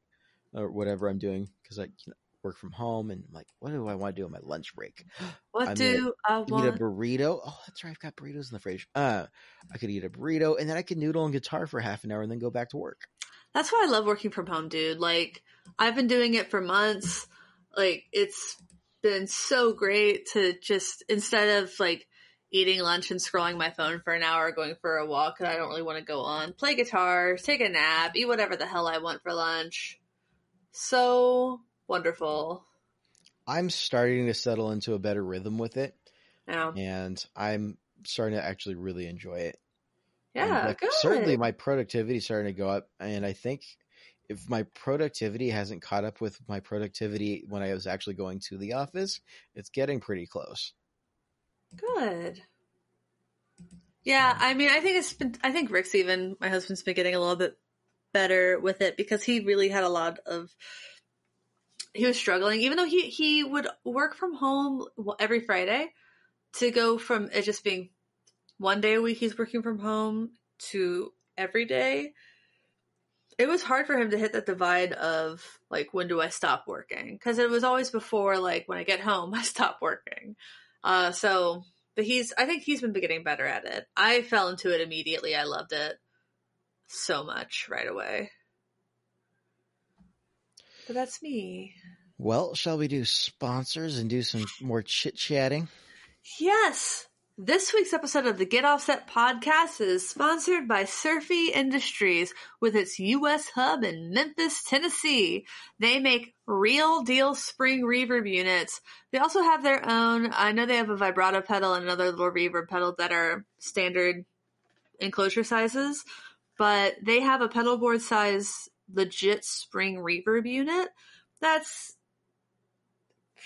Speaker 2: or whatever I'm doing because I you know, work from home and I'm like, what do I want to do on my lunch break? [GASPS]
Speaker 1: What
Speaker 2: I'm
Speaker 1: do I want?
Speaker 2: eat a burrito. Oh, that's right. I've got burritos in the fridge. Uh, I could eat a burrito and then I could noodle on guitar for half an hour and then go back to work.
Speaker 1: That's why I love working from home, dude. Like, I've been doing it for months. Like, it's been so great to just, instead of like eating lunch and scrolling my phone for an hour, going for a walk that I don't really want to go on, play guitar, take a nap, eat whatever the hell I want for lunch. So wonderful.
Speaker 2: I'm starting to settle into a better rhythm with it
Speaker 1: Yeah.
Speaker 2: and I'm starting to actually really enjoy it.
Speaker 1: Yeah.
Speaker 2: like,
Speaker 1: good.
Speaker 2: certainly my productivity is starting to go up and I think if my productivity hasn't caught up with my productivity when I was actually going to the office, it's getting pretty close.
Speaker 1: Good. Yeah, I mean, I think it's been. I think Rick's even my husband's been getting a little bit better with it because he really had a lot of. He was struggling, even though he he would work from home every Friday, to go from it just being one day a week he's working from home to every day. It was hard for him to hit that divide of like when do I stop working because it was always before like when I get home [LAUGHS] I stop working. Uh, so but he's I think he's been getting better at it. I fell into it immediately. I loved it so much right away. But that's me.
Speaker 2: Well, shall we do sponsors and do some more chit chatting?
Speaker 1: Yes. This week's episode of the Get Offset podcast is sponsored by Surfy Industries with its U.S. hub in Memphis, Tennessee. They make real deal spring reverb units. They also have their own, I know they have a vibrato pedal and another little reverb pedal that are standard enclosure sizes, but they have a pedal board size legit spring reverb unit that's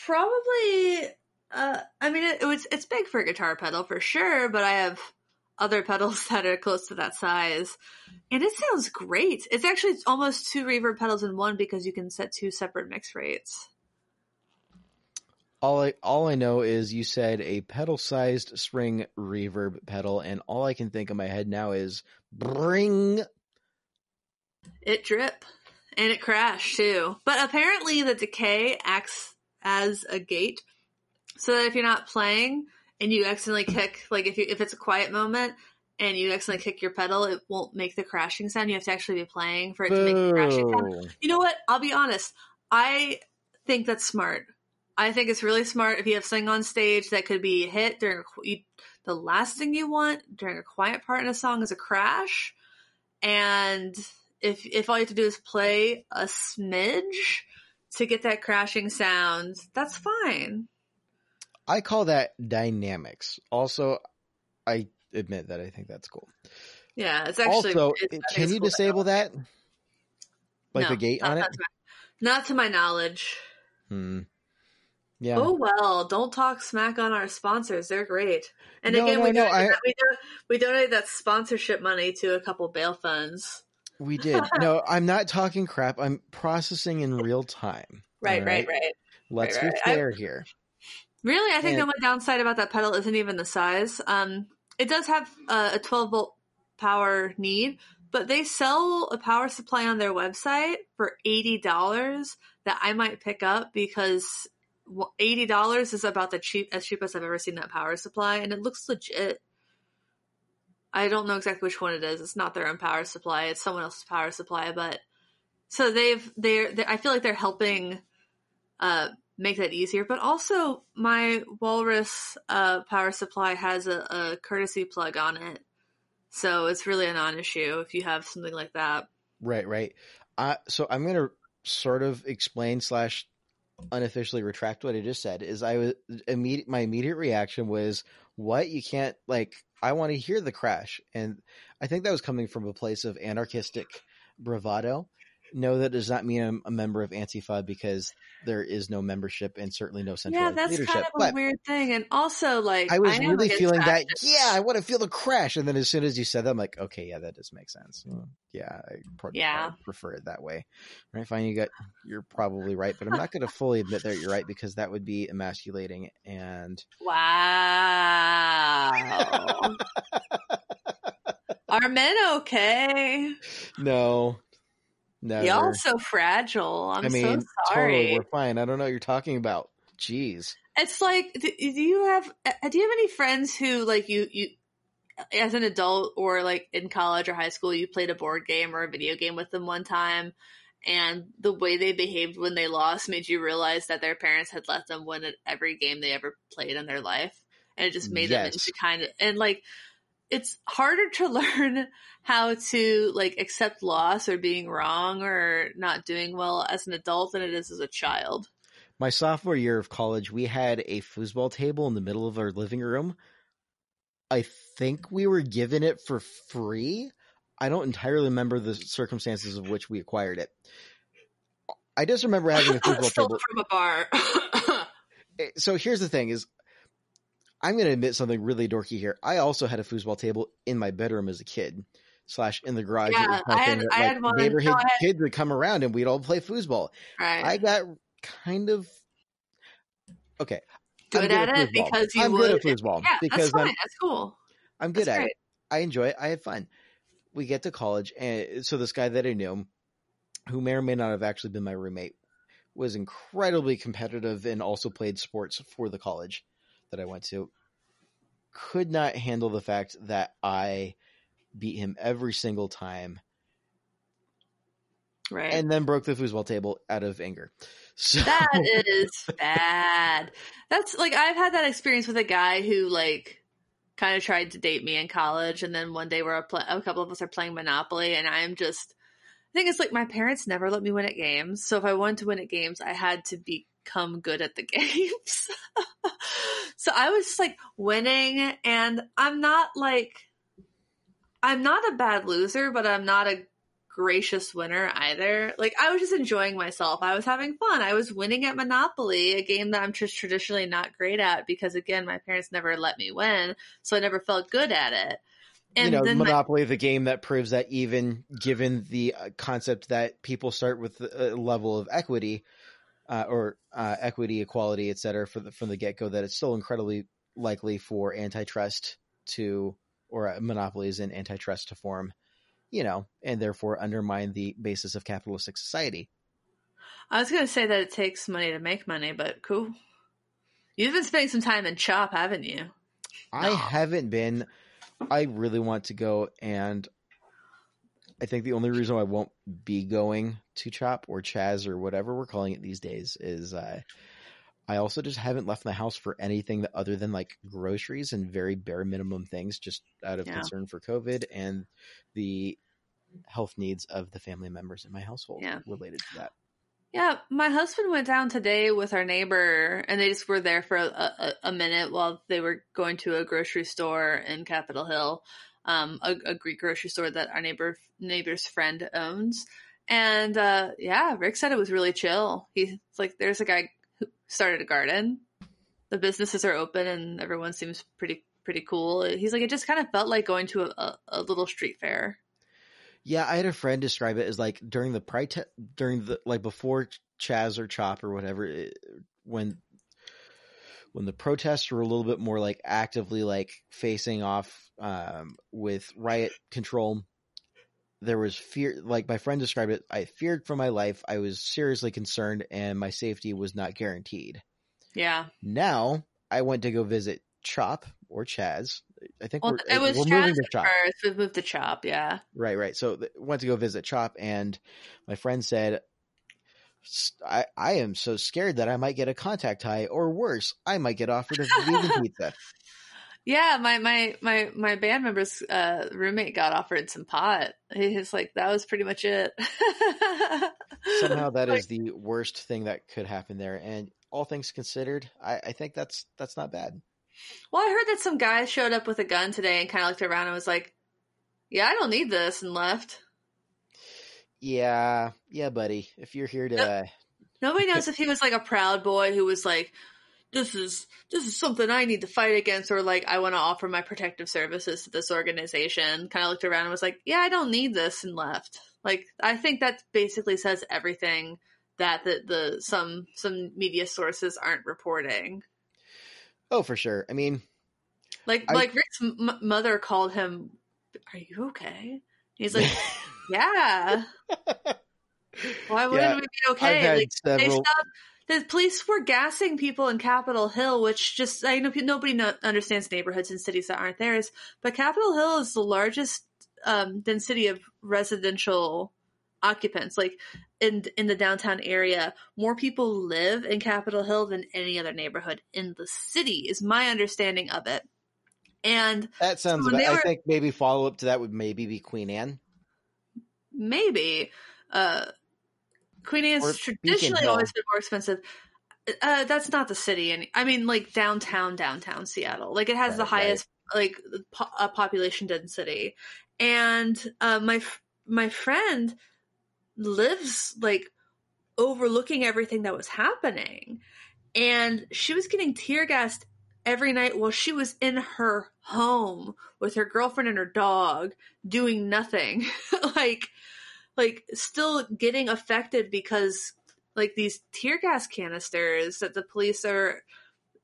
Speaker 1: probably uh, I mean, it, it was it's big for a guitar pedal for sure, but I have other pedals [LAUGHS] that are close to that size, and it sounds great. It's actually almost two reverb pedals in one because you can set two separate mix rates.
Speaker 2: All I all I know is you said a pedal-sized spring reverb pedal, and all I can think in my head now is bring.
Speaker 1: It drip, and it crash too. But apparently, the decay acts as a gate, so that if you're not playing and you accidentally kick, like if you if it's a quiet moment and you accidentally kick your pedal, it won't make the crashing sound. You have to actually be playing for it to make the crashing sound. You know what? I'll be honest. I think that's smart I think it's really smart if you have something on stage that could be hit during a, the last thing you want during a quiet part in a song is a crash, and if if all you have to do is play a smidge to get that crashing sound, that's fine.
Speaker 2: I call that dynamics. Also, I admit that I think that's cool.
Speaker 1: Yeah, it's actually.
Speaker 2: Also, it's, can you disable that? Like no, the gate
Speaker 1: not,
Speaker 2: on
Speaker 1: not
Speaker 2: it?
Speaker 1: To my, not to my knowledge.
Speaker 2: Hmm. Yeah.
Speaker 1: Oh well, don't talk smack on our sponsors. They're great. And
Speaker 2: No,
Speaker 1: again,
Speaker 2: no,
Speaker 1: we,
Speaker 2: no,
Speaker 1: donated
Speaker 2: I-
Speaker 1: that, we, don- we donated that sponsorship money to a couple bail funds.
Speaker 2: We did. [LAUGHS] No, I'm not talking crap. I'm processing in real time.
Speaker 1: Right, right? right.
Speaker 2: Let's
Speaker 1: right,
Speaker 2: be
Speaker 1: right. I-
Speaker 2: fair here.
Speaker 1: Really, I think
Speaker 2: And-
Speaker 1: the only downside about that pedal isn't even the size. Um, it does have uh, a 12 volt power need, but they sell a power supply on their website for eighty dollars that I might pick up because eighty dollars is about the cheap as cheapest I've ever seen that power supply, and it looks legit. I don't know exactly which one it is. It's not their own power supply; it's someone else's power supply. But so they've they're, they I feel like they're helping uh, make that easier. But also, my Walrus uh, power supply has a, a courtesy plug on it, so it's really a non-issue if you have something like that.
Speaker 2: Right, right. Uh, so I'm to sort of explain slash unofficially retract what I just said. Is I was immediate. My immediate reaction was, "What? You can't like? I want to hear the crash." And I think that was coming from a place of anarchistic bravado. No, that does not mean I'm a member of Antifa because there is no membership and certainly no
Speaker 1: central.
Speaker 2: Yeah,
Speaker 1: that's
Speaker 2: leadership.
Speaker 1: kind of a weird thing. And also, like,
Speaker 2: I was
Speaker 1: am
Speaker 2: really feeling that. Yeah, I want to feel the crash, and then as soon as you said that, I'm like, okay, yeah, that does make sense. Mm, Yeah, I pro-
Speaker 1: Yeah.
Speaker 2: I prefer it that way. Right, fine. You got, you're probably right, but I'm not going to fully admit that you're right because that would be emasculating. And
Speaker 1: Wow. [LAUGHS] Are men okay?
Speaker 2: no, never.
Speaker 1: Y'all so fragile. I'm
Speaker 2: I mean,
Speaker 1: so sorry.
Speaker 2: we're fine. I don't know what you're talking about. Jeez.
Speaker 1: It's like, do, do you have uh, do you have any friends who like you you as an adult or like in college or high school you played a board game or a video game with them one time and the way they behaved when they lost made you realize that their parents had let them win at every game they ever played in their life and it just made them into kind of and like it's harder to [LAUGHS] learn how to like accept loss or being wrong or not doing well as an adult than it is as a child.
Speaker 2: My sophomore year of college, we had a foosball table in the middle of our living room. I think we were given it for free. I don't entirely remember the circumstances of which we acquired it. I just remember having a [LAUGHS] foosball table.
Speaker 1: from a bar. [LAUGHS]
Speaker 2: Eh, So here's the thing: is I'm going to admit something really dorky here. I also had a foosball table in my bedroom as a kid, slash in the garage.
Speaker 1: Yeah, I had-
Speaker 2: that,
Speaker 1: I
Speaker 2: like,
Speaker 1: had one.
Speaker 2: Neighborhood
Speaker 1: No, had-
Speaker 2: kids would come around and we'd all play foosball.
Speaker 1: right.
Speaker 2: I got kind of okay. I'm
Speaker 1: good at it
Speaker 2: foosball.
Speaker 1: because you
Speaker 2: I'm
Speaker 1: would.
Speaker 2: good at foosball
Speaker 1: yeah,
Speaker 2: because
Speaker 1: that's fine.
Speaker 2: I'm
Speaker 1: That's cool.
Speaker 2: I'm good
Speaker 1: That's
Speaker 2: at
Speaker 1: great.
Speaker 2: it. I enjoy it. I have fun. We get to college, and so this guy that I knew, who may or may not have actually been my roommate, was incredibly competitive and also played sports for the college that I went to. Could not handle the fact that I beat him every single time,
Speaker 1: Right.
Speaker 2: and then broke the foosball table out of anger. So
Speaker 1: that [LAUGHS] is bad. That's like I've had that experience with a guy who like kind of tried to date me in college, and then one day we're pl- a couple of us are playing Monopoly, and I'm just. I think it's like my parents never let me win at games, so if I wanted to win at games, I had to become good at the [LAUGHS] games. so I was just like winning, and I'm not like. I'm not a bad loser, but I'm not a gracious winner either. Like I was just enjoying myself. I was having fun. I was winning at Monopoly, a game that I'm just traditionally not great at because again, my parents never let me win, so I never felt good at it.
Speaker 2: and you know, Monopoly, my- the game that proves that even given the uh, concept that people start with a level of equity uh, or uh, equity, equality, et cetera, for the, from the get go, that it's still incredibly likely for antitrust to or uh, monopolies and antitrust to form, you know, and therefore undermine the basis of capitalistic society.
Speaker 1: I was going to say that it takes money to make money, but cool. You've been spending some time in Chop, haven't you?
Speaker 2: I no. haven't been. I really want to go, and I think the only reason I won't be going to Chop or Chaz or whatever we're calling it these days is uh, I also just haven't left my house for anything that, other than like groceries and very bare minimum things, just out of yeah. concern for COVID and the health needs of the family members in my household yeah. related to that.
Speaker 1: Yeah, my husband went down today with our neighbor, and they just were there for a, a, a minute while they were going to a grocery store in Capitol Hill, um, a, a, Greek grocery store that our neighbor neighbor's friend owns. And uh, yeah, Rick said it was really chill. He's like, "There's a guy who started a garden. The businesses are open, and everyone seems pretty pretty cool." He's like, "It just kind of felt like going to a, a little street fair."
Speaker 2: Yeah, I had a friend describe it as like during the pri te- during the like before Chaz or Chop or whatever it, when when the protests were a little bit more like actively like facing off um, with riot control. There was fear, like my friend described it. I feared for my life. I was seriously concerned, and my safety was not guaranteed.
Speaker 1: Yeah.
Speaker 2: Now I went to go visit Chop or Chaz. I think
Speaker 1: well, we're, it was we're Chaz moving to Chop. First. We moved to Chop, yeah.
Speaker 2: Right, right. So went to go visit Chop, and my friend said, I, I am so scared that I might get a contact high, or worse, I might get offered a vegan [LAUGHS] pizza.
Speaker 1: Yeah, my my my my band member's uh, roommate got offered some pot. He's like, that was pretty much it. [LAUGHS]
Speaker 2: Somehow, that like, is the worst thing that could happen there. And all things considered, I, I think that's that's not bad.
Speaker 1: Well, I heard that some guy showed up with a gun today and kind of looked around and was like, "Yeah, I don't need this," and left.
Speaker 2: Yeah, yeah, buddy. If you're here to, no,
Speaker 1: nobody knows if he was like a proud boy who was like, "This is this is something I need to fight against," or like, "I want to offer my protective services to this organization." Kind of looked around and was like, "Yeah, I don't need this," and left. Like, I think that basically says everything that the, the some some media sources aren't reporting.
Speaker 2: Oh, for sure. I mean,
Speaker 1: like I, like Rick's m- mother called him. Are you okay? He's like, [LAUGHS] yeah. [LAUGHS] Why wouldn't yeah, we be okay? Like several... they stopped. The police were gassing people in Capitol Hill, which just I know nobody no, understands neighborhoods and cities that aren't theirs. But Capitol Hill is the largest um, density of residential occupants. Like in in the downtown area, more people live in Capitol Hill than any other neighborhood in the city. Is my understanding of it. And
Speaker 2: that sounds. So about, were, I think maybe follow up to that would maybe be Queen Anne.
Speaker 1: Maybe. Uh, Queen Anne's traditionally always been more expensive. Uh, that's not the city, and I mean like downtown, downtown Seattle. Like it has right, the highest right. like po- uh, population density, and uh, my my friend lives like overlooking everything that was happening. And she was getting tear gassed every night while she was in her home with her girlfriend and her dog doing nothing. [LAUGHS] like like still getting affected because like these tear gas canisters that the police are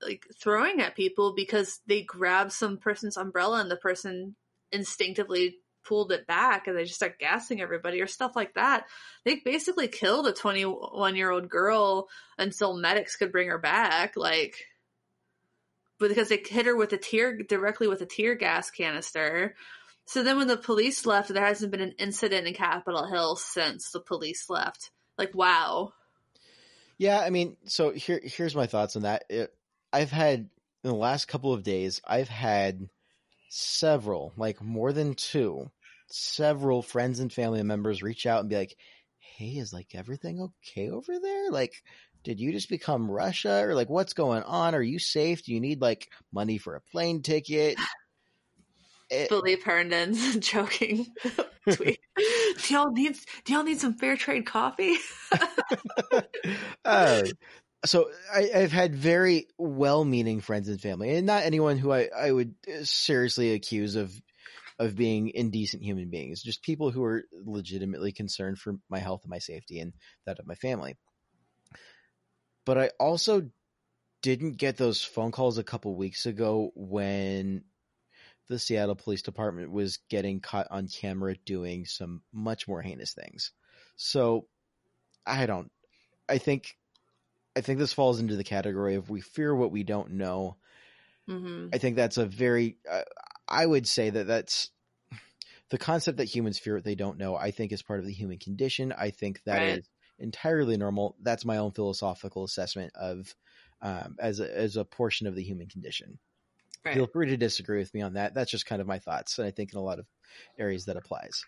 Speaker 1: like throwing at people because they grab some person's umbrella and the person instinctively pulled it back and they just start gassing everybody or stuff like that. They basically killed a 21 year old girl until medics could bring her back. Like, because they hit her with a tear directly with a tear gas canister. So then when the police left, there hasn't been an incident in Capitol Hill since the police left. Like, wow.
Speaker 2: Yeah, I mean, so here here's my thoughts on that. It, I've had in the last couple of days, I've had several, like more than two, several friends and family members reach out and be like, "Hey, is like everything okay over there? Like, did you just become Russia or like what's going on? Are you safe? Do you need like money for a plane ticket?"
Speaker 1: It, Philippe Herndon's [LAUGHS] joking [LAUGHS] tweet. do y'all need do y'all need some fair trade coffee? [LAUGHS]
Speaker 2: uh, so I, have had very well-meaning friends and family, and not anyone who I, I would uh, seriously accuse of of being indecent human beings, just people who are legitimately concerned for my health and my safety and that of my family. But I also didn't get those phone calls a couple weeks ago when the Seattle Police Department was getting caught on camera doing some much more heinous things. So I don't I think I think this falls into the category of we fear what we don't know. Mm-hmm. I think that's a very uh, I would say that that's the concept that humans fear what they don't know. I think is part of the human condition. I think that right. is entirely normal. That's my own philosophical assessment of um, as a, as a portion of the human condition. Right. Feel free to disagree with me on that. That's just kind of my thoughts, and I think in a lot of areas that applies.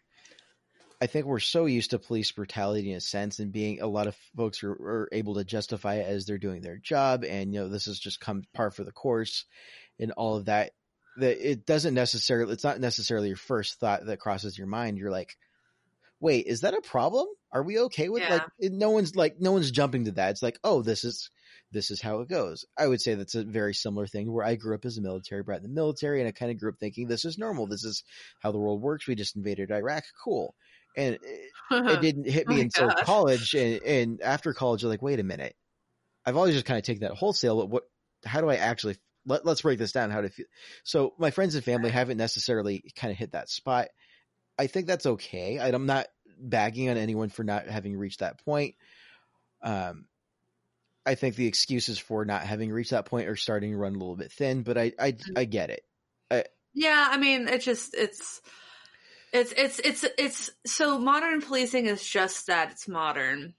Speaker 2: I think we're so used to police brutality in a sense, and being a lot of folks are, are able to justify it as they're doing their job, and you know this has just come par for the course, and all of that. That it doesn't necessarily, it's not necessarily your first thought that crosses your mind. You're like, wait, is that a problem? Are we okay with yeah. like? No one's like, no one's jumping to that. It's like, oh, this is this is how it goes. I would say that's a very similar thing where I grew up as a military brat in the military and I kind of grew up thinking this is normal. This is how the world works. We just invaded Iraq. Cool. And it, it [LAUGHS] didn't hit me oh until gosh. college. And, and after college, you're like, wait a minute. I've always just kind of taken that wholesale, but what, how do I actually, let, let's break this down. How to feel. So my friends and family haven't necessarily kind of hit that spot. I think that's okay. I'm not bagging on anyone for not having reached that point. Um, I think the excuses for not having reached that point are starting to run a little bit thin, but I I, mm-hmm. I get it. I,
Speaker 1: yeah, I mean, it's just it's it's it's it's it's so modern policing is just that it's modern,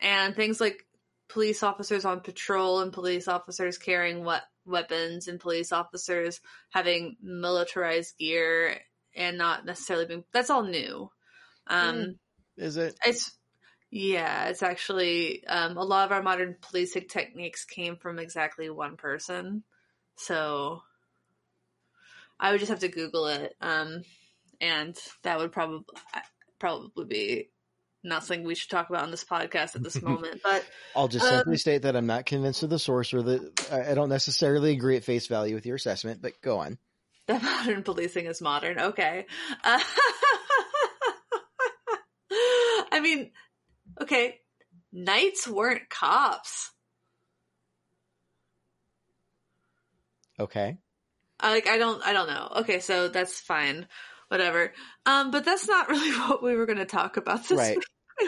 Speaker 1: and things like police officers on patrol and police officers carrying what weapons and police officers having militarized gear and not necessarily being that's all new. Um, mm.
Speaker 2: is it?
Speaker 1: It's yeah, it's actually um, a lot of our modern policing techniques came from exactly one person. So I would just have to Google it, um, and that would probably probably be not something we should talk about on this podcast at this [LAUGHS] moment. But
Speaker 2: I'll just um, simply state that I'm not convinced of the source, or that I don't necessarily agree at face value with your assessment. But go on.
Speaker 1: That [LAUGHS] modern policing is modern. Okay. Uh, [LAUGHS] I mean, Okay, knights weren't cops.
Speaker 2: Okay.
Speaker 1: I, like I don't I don't know. Okay, so that's fine. Whatever. Um, but that's not really [LAUGHS] what we were going to talk about this
Speaker 2: right.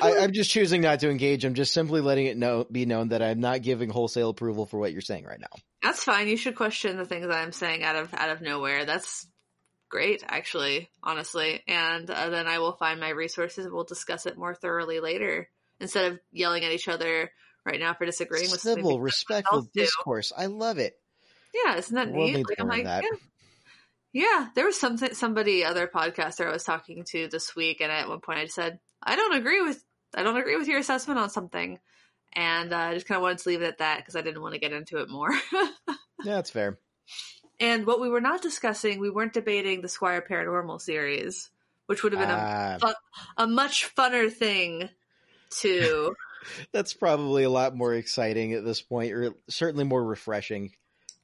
Speaker 2: I, am just choosing not to engage. I'm just simply letting it know be known that I'm not giving wholesale approval for what you're saying right now.
Speaker 1: That's fine. You should question the things that I'm saying out of out of nowhere. That's great, actually, honestly. And uh, then I will find my resources. and We'll discuss it more thoroughly later instead of yelling at each other right now for disagreeing with
Speaker 2: civil, respectful discourse. I love it.
Speaker 1: Yeah, isn't that neat? Like, I'm like. Yeah. yeah, there was something somebody other podcaster I was talking to this week, and at one point I said, I don't agree with I don't agree with your assessment on something, and uh, I just kind of wanted to leave it at that because I didn't want to get into it more. [LAUGHS]
Speaker 2: yeah, that's fair.
Speaker 1: And what we were not discussing, we weren't debating the Squier Paranormal series, which would have been uh, a, ah. a much funner thing to. [LAUGHS]
Speaker 2: That's probably a lot more exciting at this point, or certainly more refreshing.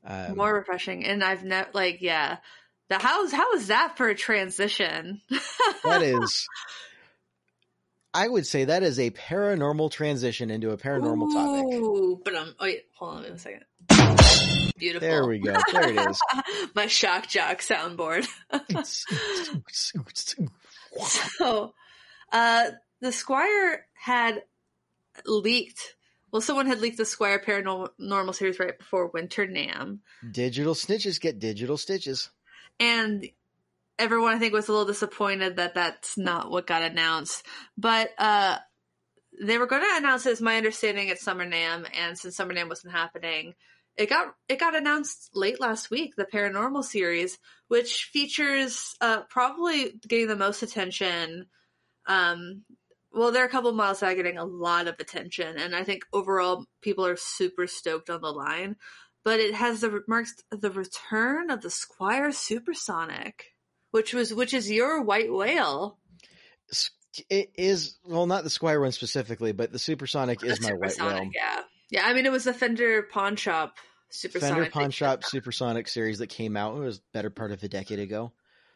Speaker 1: Um, more refreshing, and I've never like yeah. The how's how is that for a transition? [LAUGHS]
Speaker 2: that is I would say that is a paranormal transition into a paranormal Ooh,
Speaker 1: topic. But um, oh yeah, hold on a second. Beautiful.
Speaker 2: There we go. There it is. [LAUGHS]
Speaker 1: My shock jock soundboard. [LAUGHS] so, uh, the Squier had leaked. Well, someone had leaked the Squier Paranormal series right before Winter NAMM.
Speaker 2: Digital snitches get digital stitches.
Speaker 1: And everyone, I think, was a little disappointed that that's not what got announced. But uh, they were going to announce it, as my understanding, at Summer NAMM. And since Summer NAMM wasn't happening, it got it got announced late last week. The Paranormal series, which features uh, probably getting the most attention um, well, there are a couple that are getting a lot of attention, and I think overall people are super stoked on the line. But it has the marks the return of the Squier Supersonic, which was which is your white whale.
Speaker 2: It is well, not the Squier one specifically, but the Supersonic the is my white whale.
Speaker 1: Yeah, yeah. I mean, it was the Fender Pawn Shop Supersonic.
Speaker 2: Fender Pawn Shop Supersonic series that came out. It was better part of a decade ago.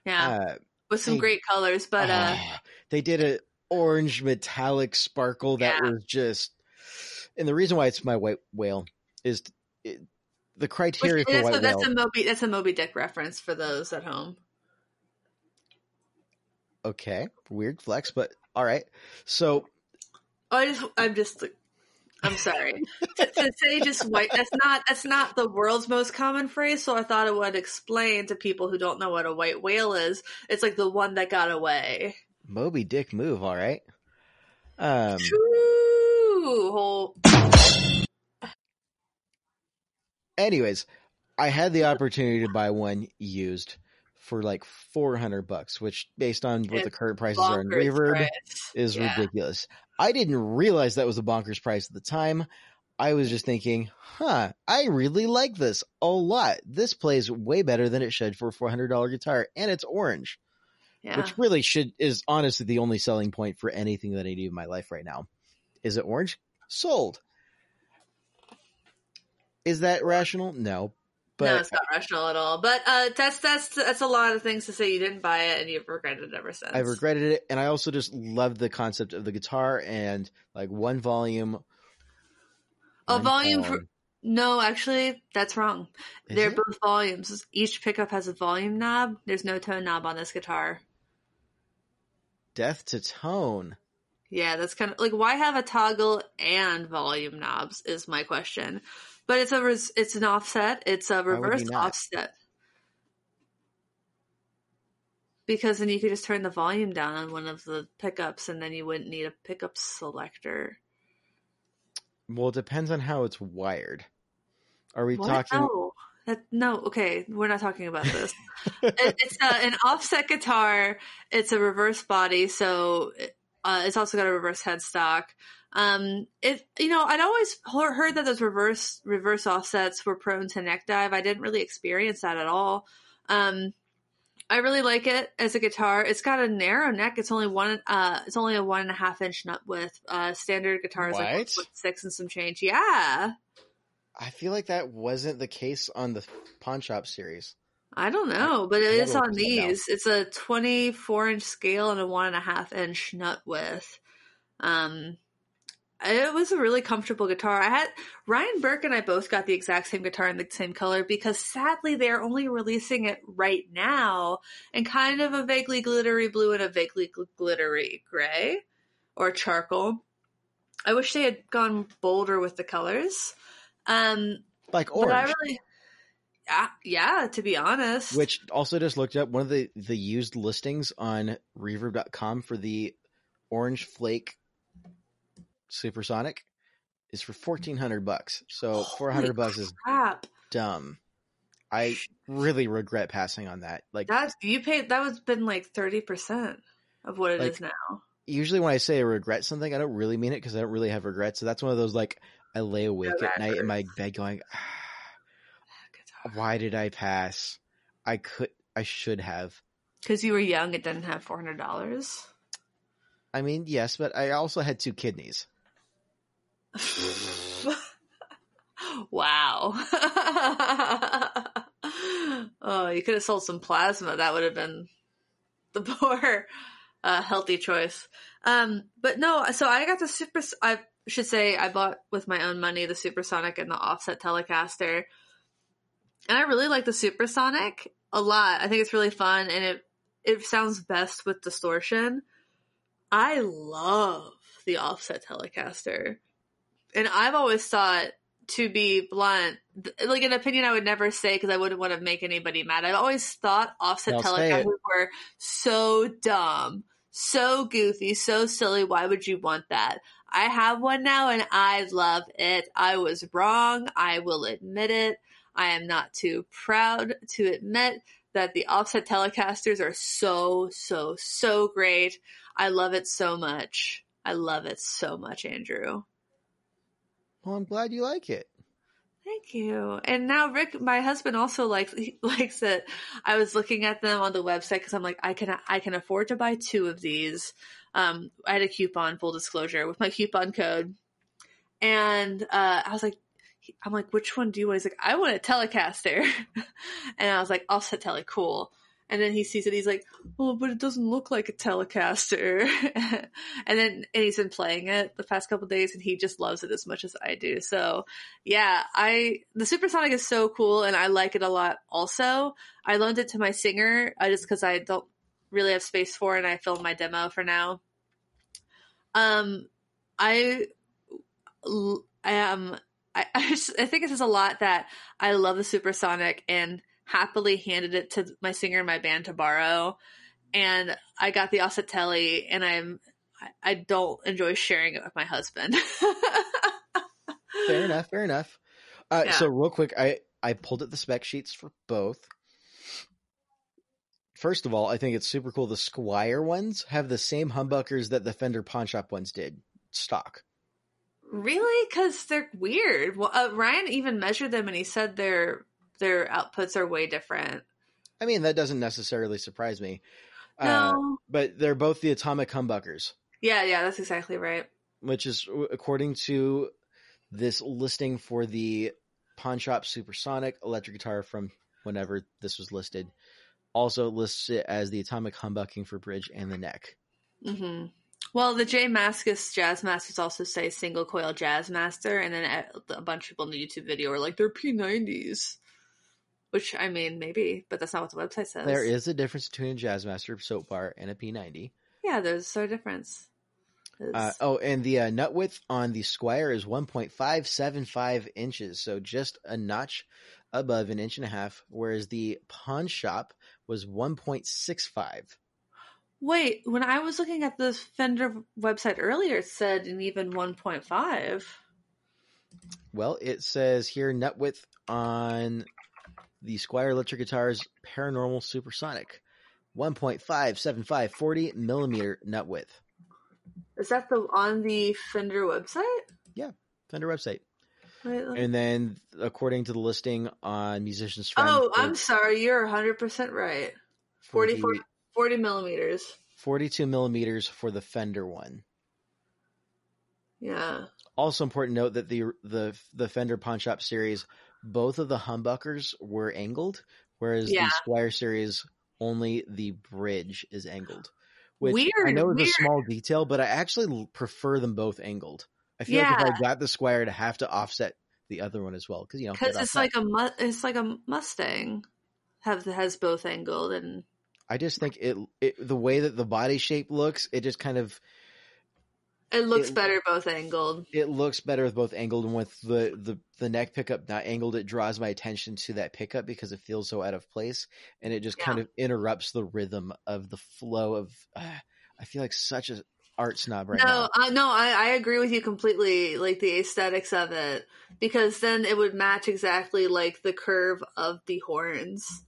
Speaker 1: Yeah. Uh, with some
Speaker 2: They-
Speaker 1: great colors. But uh,
Speaker 2: Ah, they did an orange metallic sparkle that
Speaker 1: Yeah.
Speaker 2: was just. And the reason why it's my white whale is it, the
Speaker 1: which,
Speaker 2: criteria for
Speaker 1: that's,
Speaker 2: white
Speaker 1: that's
Speaker 2: whale.
Speaker 1: a Moby that's a Moby Dick reference for those at home.
Speaker 2: Okay, weird flex, but all right. So
Speaker 1: I just I'm just I'm sorry to, to say just white. That's not that's not the world's most common phrase. So I thought it would explain to people who don't know what a white whale is. It's like the one that got away.
Speaker 2: Moby Dick move, all right. Um,
Speaker 1: True. Whole
Speaker 2: anyways, I had the opportunity to buy one used for like four hundred bucks, which based on what the current prices are in Reverb
Speaker 1: price. [LAUGHS]
Speaker 2: is
Speaker 1: Yeah.
Speaker 2: ridiculous. I didn't realize that was a bonkers price at the time. I was just thinking, huh, I really like this a lot. This plays way better than it should for a four hundred dollar guitar, and it's orange,
Speaker 1: Yeah.
Speaker 2: which really should is honestly the only selling point for anything that I do in my life right now. Is it orange? Sold. Is that rational? No, but
Speaker 1: no, it's not rational at all. But uh, that's that's that's a lot of things to say you didn't buy it and you've regretted it ever since.
Speaker 2: I've regretted it, and I also just love the concept of the guitar and like one volume.
Speaker 1: A
Speaker 2: one
Speaker 1: volume. No, actually, that's wrong.
Speaker 2: Is
Speaker 1: They're
Speaker 2: it?
Speaker 1: both volumes. Each pickup has a volume knob. There's no tone knob on this guitar.
Speaker 2: death to tone.
Speaker 1: Yeah, that's kind of like why have a toggle and volume knobs is my question. But it's a res- it's an offset. It's a reverse offset. Because then you could just turn the volume down on one of the pickups, and then you wouldn't need a pickup selector.
Speaker 2: Well, it depends on how it's wired. Are we
Speaker 1: What?
Speaker 2: talking?
Speaker 1: No, that, no. Okay, we're not talking about this. [LAUGHS] it, it's uh, an offset guitar. It's a reverse body, so uh, it's also got a reverse headstock. Um, it you know I'd always heard that those reverse reverse offsets were prone to neck dive. I didn't really experience that at all. Um, I really like it as a guitar. It's got a narrow neck. It's only one. Uh, it's only a one and a half inch nut width. Uh, standard guitars like
Speaker 2: What?
Speaker 1: one six and some change. Yeah,
Speaker 2: I feel like that wasn't the case on the Pawn Shop series.
Speaker 1: I don't know, but it is on
Speaker 2: look this up now.
Speaker 1: these. It's a 24 inch scale and a one and a half inch nut width. Um, it was a really comfortable guitar. I had Ryan Burke and I both got the exact same guitar in the same color because sadly they're only releasing it right now in kind of a vaguely glittery blue and a vaguely gl- glittery gray or charcoal. I wish they had gone bolder with the colors. Um,
Speaker 2: Like
Speaker 1: but I
Speaker 2: orange,
Speaker 1: really, yeah, yeah, to be honest.
Speaker 2: which also just looked up one of the the used listings on Reverb.com for the Orange Flake Supersonic is for fourteen hundred bucks. So four hundred bucks is
Speaker 1: crap.
Speaker 2: dumb. I really regret passing on that. Like
Speaker 1: That's you paid. That was been like thirty percent of what it is
Speaker 2: Like,
Speaker 1: now.
Speaker 2: usually when I say I regret something, I don't really mean it because I don't really have regrets. So that's one of those like I lay awake
Speaker 1: No
Speaker 2: at night in my bed going, "Ah, why did I pass? I could, I should have.
Speaker 1: Because you were young, it didn't have four hundred dollars.
Speaker 2: I mean, yes, but I also had two kidneys. [LAUGHS]
Speaker 1: wow. [LAUGHS] oh, you could have sold some plasma. That would have been the [LAUGHS] more uh, healthy choice. Um, but no, so I got the super. I should say I bought with my own money the Supersonic and the Offset Telecaster, and I really like the Supersonic a lot. I think it's really fun, and it it sounds best with distortion. I love the Offset Telecaster, and I've always thought, to be blunt, th- like an opinion I would never say because I wouldn't want to make anybody mad. I've always thought Offset
Speaker 2: it.
Speaker 1: Telecasters were so dumb, so goofy, so silly. Why would you want that? I have one now and I love it. I was wrong. I will admit it. I am not too proud to admit that the offset telecasters are so, so, so great. I love it so much. I love it so much, Andrew.
Speaker 2: Well, I'm glad you like it.
Speaker 1: Thank you. And now Rick, my husband, also likes [LAUGHS] likes it. I was looking at them on the website because I'm like, I can I can afford to buy two of these. Um, I had a coupon, full disclosure, with my coupon code, and uh, I was like, I'm like, which one do you want? He's like, I want a Telecaster, [LAUGHS] and I was like, offset tele, cool. And then he sees it. He's like, "Oh, but it doesn't look like a Telecaster." [LAUGHS] and then and he's been playing it the past couple days, and he just loves it as much as I do. So, yeah, I the Supersonic is so cool, and I like it a lot. Also, I loaned it to my singer uh, just because I don't really have space for it, and I filmed my demo for now. Um, I, I am. I, [LAUGHS] I, just, I think it says a lot that I love the Supersonic and happily handed it to my singer in my band to borrow. And I got the Offset-Tele and I'm I, don't enjoy sharing it with my husband. [LAUGHS]
Speaker 2: fair enough, fair enough. Uh, yeah. So real quick, I I pulled up the spec sheets for both. First of all, I think it's super cool. The Squier ones have the same humbuckers that the Fender Pawn Shop ones did stock.
Speaker 1: Really? Because they're weird. Well, uh, Ryan even measured them, and he said their their outputs are way different.
Speaker 2: I mean, that doesn't necessarily surprise me. Uh, no, uh, but they're both the atomic humbuckers.
Speaker 1: Yeah, yeah, that's exactly right.
Speaker 2: Which is according to this listing for the Pawn Shop Supersonic electric guitar from whenever this was listed. Also lists it as the atomic humbucking for bridge and the neck.
Speaker 1: Mm-hmm. Well, the J Mascis Jazz Masters also say single coil Jazz Master, and then a bunch of people in the YouTube video are like, they're P90s. Which, I mean, maybe, but that's not what the website says.
Speaker 2: There is a difference between a Jazzmaster soap bar and a P90.
Speaker 1: Yeah, there's a difference.
Speaker 2: Uh, oh, and the uh, nut width on the Squier is 1.575 inches, so just a notch above an inch and a half, whereas the Pawn Shop was 1.65.
Speaker 1: Wait, when I was looking at the Fender website earlier, it said an even 1.5.
Speaker 2: Well, it says here nut width on the Squier electric guitars Paranormal Supersonic, 1.575 40 millimeter nut width.
Speaker 1: Is that the on the Fender website?
Speaker 2: Yeah, Fender website. Wait, and then, according to the listing on Musician's Friend,
Speaker 1: oh, I'm sorry, you're 100 percent right. 40, 40, 40 millimeters.
Speaker 2: 42 millimeters for the Fender one.
Speaker 1: Yeah.
Speaker 2: Also important note that the the the Fender Pawn Shop series both of the humbuckers were angled, whereas yeah. the Squier series only the bridge is angled. Which weird, I know is a small detail, but I actually prefer them both angled. I feel yeah. like if I got the Squier, to have to offset the other one as well, because you know,
Speaker 1: because it's like a mu- it's like a Mustang have has both angled, and
Speaker 2: I just think it, it the way that the body shape looks, it just kind of
Speaker 1: it looks it, better both angled.
Speaker 2: It looks better with both angled and with the, the the neck pickup not angled. It draws my attention to that pickup because it feels so out of place, and it just yeah. kind of interrupts the rhythm of the flow of. Uh, I feel like such a art snob right
Speaker 1: no,
Speaker 2: now.
Speaker 1: Uh, no, I, I agree with you completely. Like the aesthetics of it, because then it would match exactly like the curve of the horns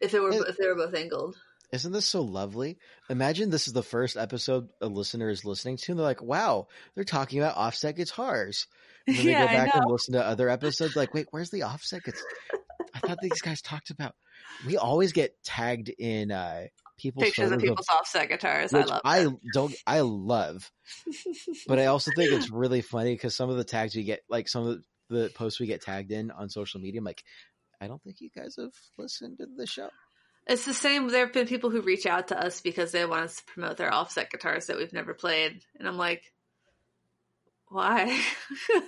Speaker 1: if it were it, if they were both angled.
Speaker 2: Isn't this so lovely? Imagine this is the first episode a listener is listening to, and they're like, "Wow, they're talking about offset guitars." And then yeah, they go back and listen to other episodes, like, "Wait, where's the offset guitar?" I thought these guys talked about. We always get tagged in uh, people's
Speaker 1: pictures of people's of, offset guitars. I love. I
Speaker 2: don't. I love, but I also think it's [LAUGHS] really funny because some of the tags we get, like some of the, the posts we get tagged in on social media, I'm like, I don't think you guys have listened to the show.
Speaker 1: It's the same. There have been people who reach out to us because they want us to promote their offset guitars that we've never played, and I'm like, why? [LAUGHS]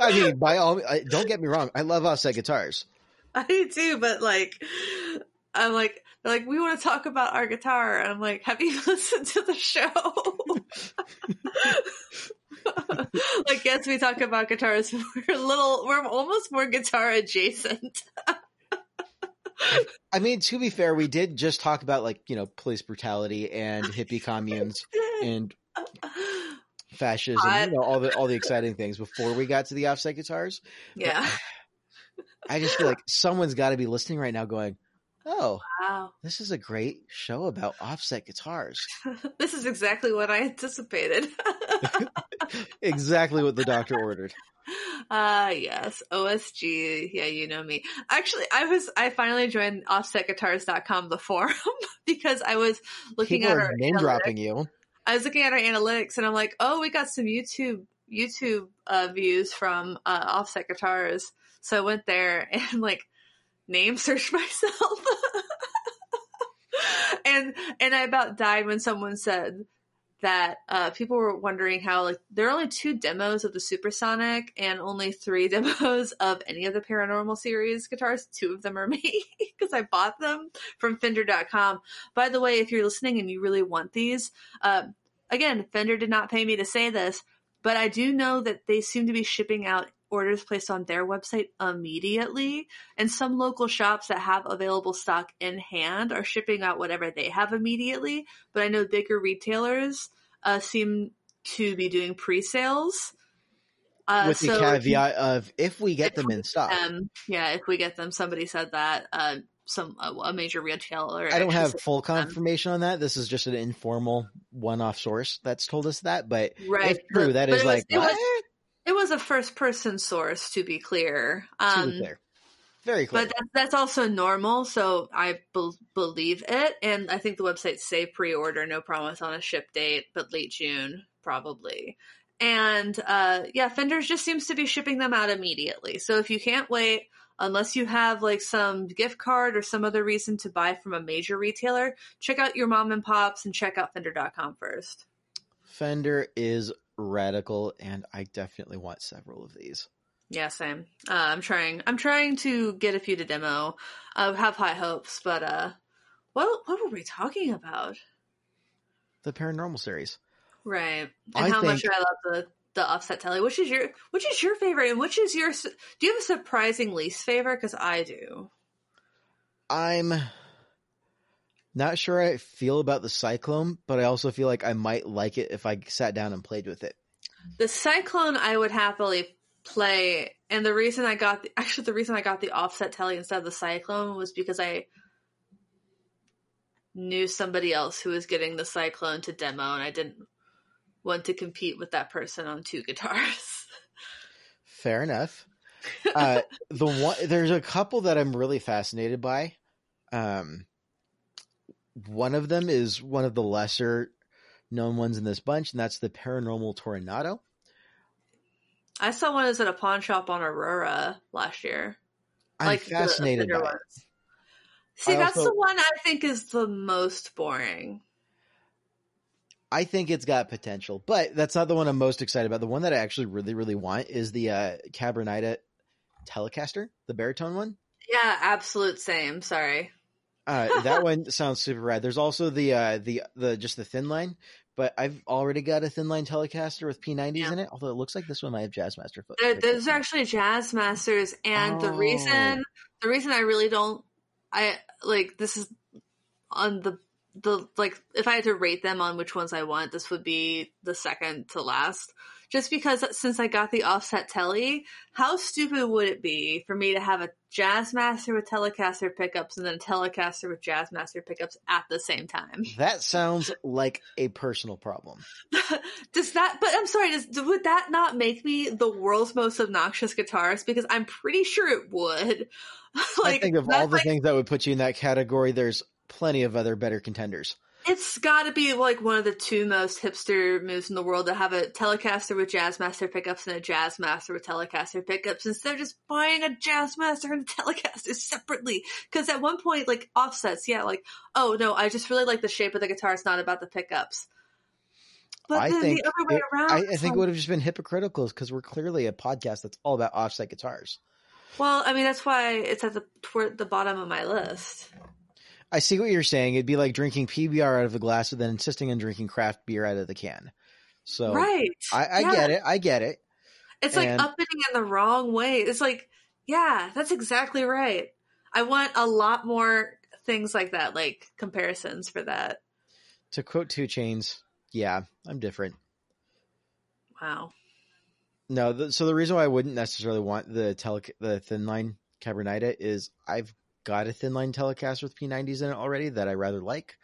Speaker 2: I mean, by all, don't get me wrong. I love offset guitars. [LAUGHS]
Speaker 1: I do too, but like, I'm like, they're like, we want to talk about our guitar, and I'm like, have you [LAUGHS] listened to the show? like, yes, we talk about guitars. We're a little, we're almost more guitar adjacent.
Speaker 2: I mean, to be fair, we did just talk about like you know police brutality and hippie communes and fascism, you know all the all the [LAUGHS] exciting things before we got to the offset guitars.
Speaker 1: Yeah,
Speaker 2: but [SIGHS] I just feel like someone's got to be listening right now, going, "Oh,
Speaker 1: wow,
Speaker 2: this is a great show about offset guitars." [LAUGHS]
Speaker 1: this is exactly what I anticipated. [LAUGHS]
Speaker 2: exactly what the doctor ordered. [LAUGHS]
Speaker 1: Ah, uh, yes. OSG. Yeah, you know me. Actually, I was, I finally joined offsetguitars.com, the forum, [LAUGHS] because I was looking
Speaker 2: People
Speaker 1: at our
Speaker 2: name dropping you.
Speaker 1: I was looking at our analytics and I'm like, oh, we got some YouTube, YouTube, uh, views from, uh, offset guitars. So I went there [LAUGHS] and like, name searched myself. and and I about died when someone said that uh, people were wondering how like there are only two demos of the Supersonic and only three [LAUGHS] demos of any of the Paranormal series guitars. Two of them are me [LAUGHS] because I bought them from Fender.com. By the way, if you're listening and you really want these, uh, again, Fender did not pay me to say this, but I do know that they seem to be shipping out orders placed on their website immediately. And some local shops that have available stock in hand are shipping out whatever they have immediately. But I know bigger retailers uh, seem to be doing pre sales.
Speaker 2: Uh, With the caveat of if we get them in stock.
Speaker 1: Them, yeah, if we get them, somebody said that. Uh, some a major retailer.
Speaker 2: I don't have full confirmation them. on that. This is just an informal one-off source that's told us that, but right. if true, that but is like
Speaker 1: was, it was a first person source, to be clear. Um, to be clear.
Speaker 2: Very clear.
Speaker 1: But that, that's also normal, so I be- believe it. And I think the website say pre order, no promise on a ship date, but late June, probably. And uh, yeah, Fenders just seems to be shipping them out immediately. So if you can't wait, unless you have like some gift card or some other reason to buy from a major retailer, check out your mom and pops and check out Fender.com first.
Speaker 2: Fender is radical, and I definitely want several of these.
Speaker 1: Yeah, same. Uh, I'm trying. I'm trying to get a few to demo. I have high hopes, but uh, what what were we talking about?
Speaker 2: The paranormal series,
Speaker 1: right? And I how think... much I love the the offset telly. Which is your which is your favorite, and which is your? Do you have a surprising least favorite? Because I do.
Speaker 2: I'm not sure I feel about the Cyclone, but I also feel like I might like it if I sat down and played with it.
Speaker 1: The Cyclone, I would happily play, and the reason I got the, [LAUGHS] actually the reason I got the offset telly instead of the Cyclone was because I knew somebody else who was getting the Cyclone to demo, and I didn't want to compete with that person on two [LAUGHS] guitars.
Speaker 2: Fair enough. [LAUGHS] Uh, the one there's a couple that I'm really fascinated by. Um, one of them is one of the lesser known ones in this bunch, and that's the Paranormal Toronado.
Speaker 1: I saw one is at a pawn shop on Aurora last year.
Speaker 2: I'm like fascinated the, by it.
Speaker 1: See, I that's also, the one I think is the most boring.
Speaker 2: I think it's got potential, but that's not the one I'm most excited about. The one that I actually really, really want is the uh, Telecaster, the baritone one.
Speaker 1: Yeah, absolute same. Sorry.
Speaker 2: Uh, that one sounds super rad. There's also the uh, the the just the thin line, but I've already got a thin line Telecaster with P90s yeah. in it. Although it looks like this one might have Jazzmaster foot.
Speaker 1: Those are actually Jazzmasters, and oh. the reason the reason I really don't I like this is on the the like if I had to rate them on which ones I want, this would be the second to last just because since I got the offset telly, how stupid would it be for me to have a Jazzmaster with Telecaster pickups and then a Telecaster with Jazzmaster pickups at the same time? [LAUGHS]
Speaker 2: That sounds like a personal problem.
Speaker 1: does that? But I'm sorry. Does would that not make me the world's most obnoxious guitarist? Because I'm pretty sure it would. [LAUGHS]
Speaker 2: like, I think of all the like, things that would put you in that category, there's plenty of other better contenders.
Speaker 1: It's got to be like one of the two most hipster moves in the world to have a Telecaster with Jazzmaster pickups and a Jazzmaster with Telecaster pickups instead of just buying a Jazzmaster and a Telecaster separately. Because at one point, like offsets, yeah, like oh no, I just really like the shape of the guitar. It's not about the pickups.
Speaker 2: But I think the other way it, around, I, I think it um would have just been hypocritical because we're clearly a podcast that's all about offset guitars.
Speaker 1: Well, I mean that's why it's at the toward the bottom of my list.
Speaker 2: I see what you're saying. It'd be like drinking PBR out of a glass but then insisting on drinking craft beer out of the can. So
Speaker 1: right,
Speaker 2: I, I yeah. get it. I get it.
Speaker 1: It's and... like upping in the wrong way. It's like, yeah, that's exactly right. I want a lot more things like that, like comparisons for that.
Speaker 2: To quote 2 Chainz, yeah, I'm different.
Speaker 1: Wow.
Speaker 2: No, the, so the reason why I wouldn't necessarily want the tele the thin line Cabronita is I've got a thin line Telecaster with P90s in it already that I rather like.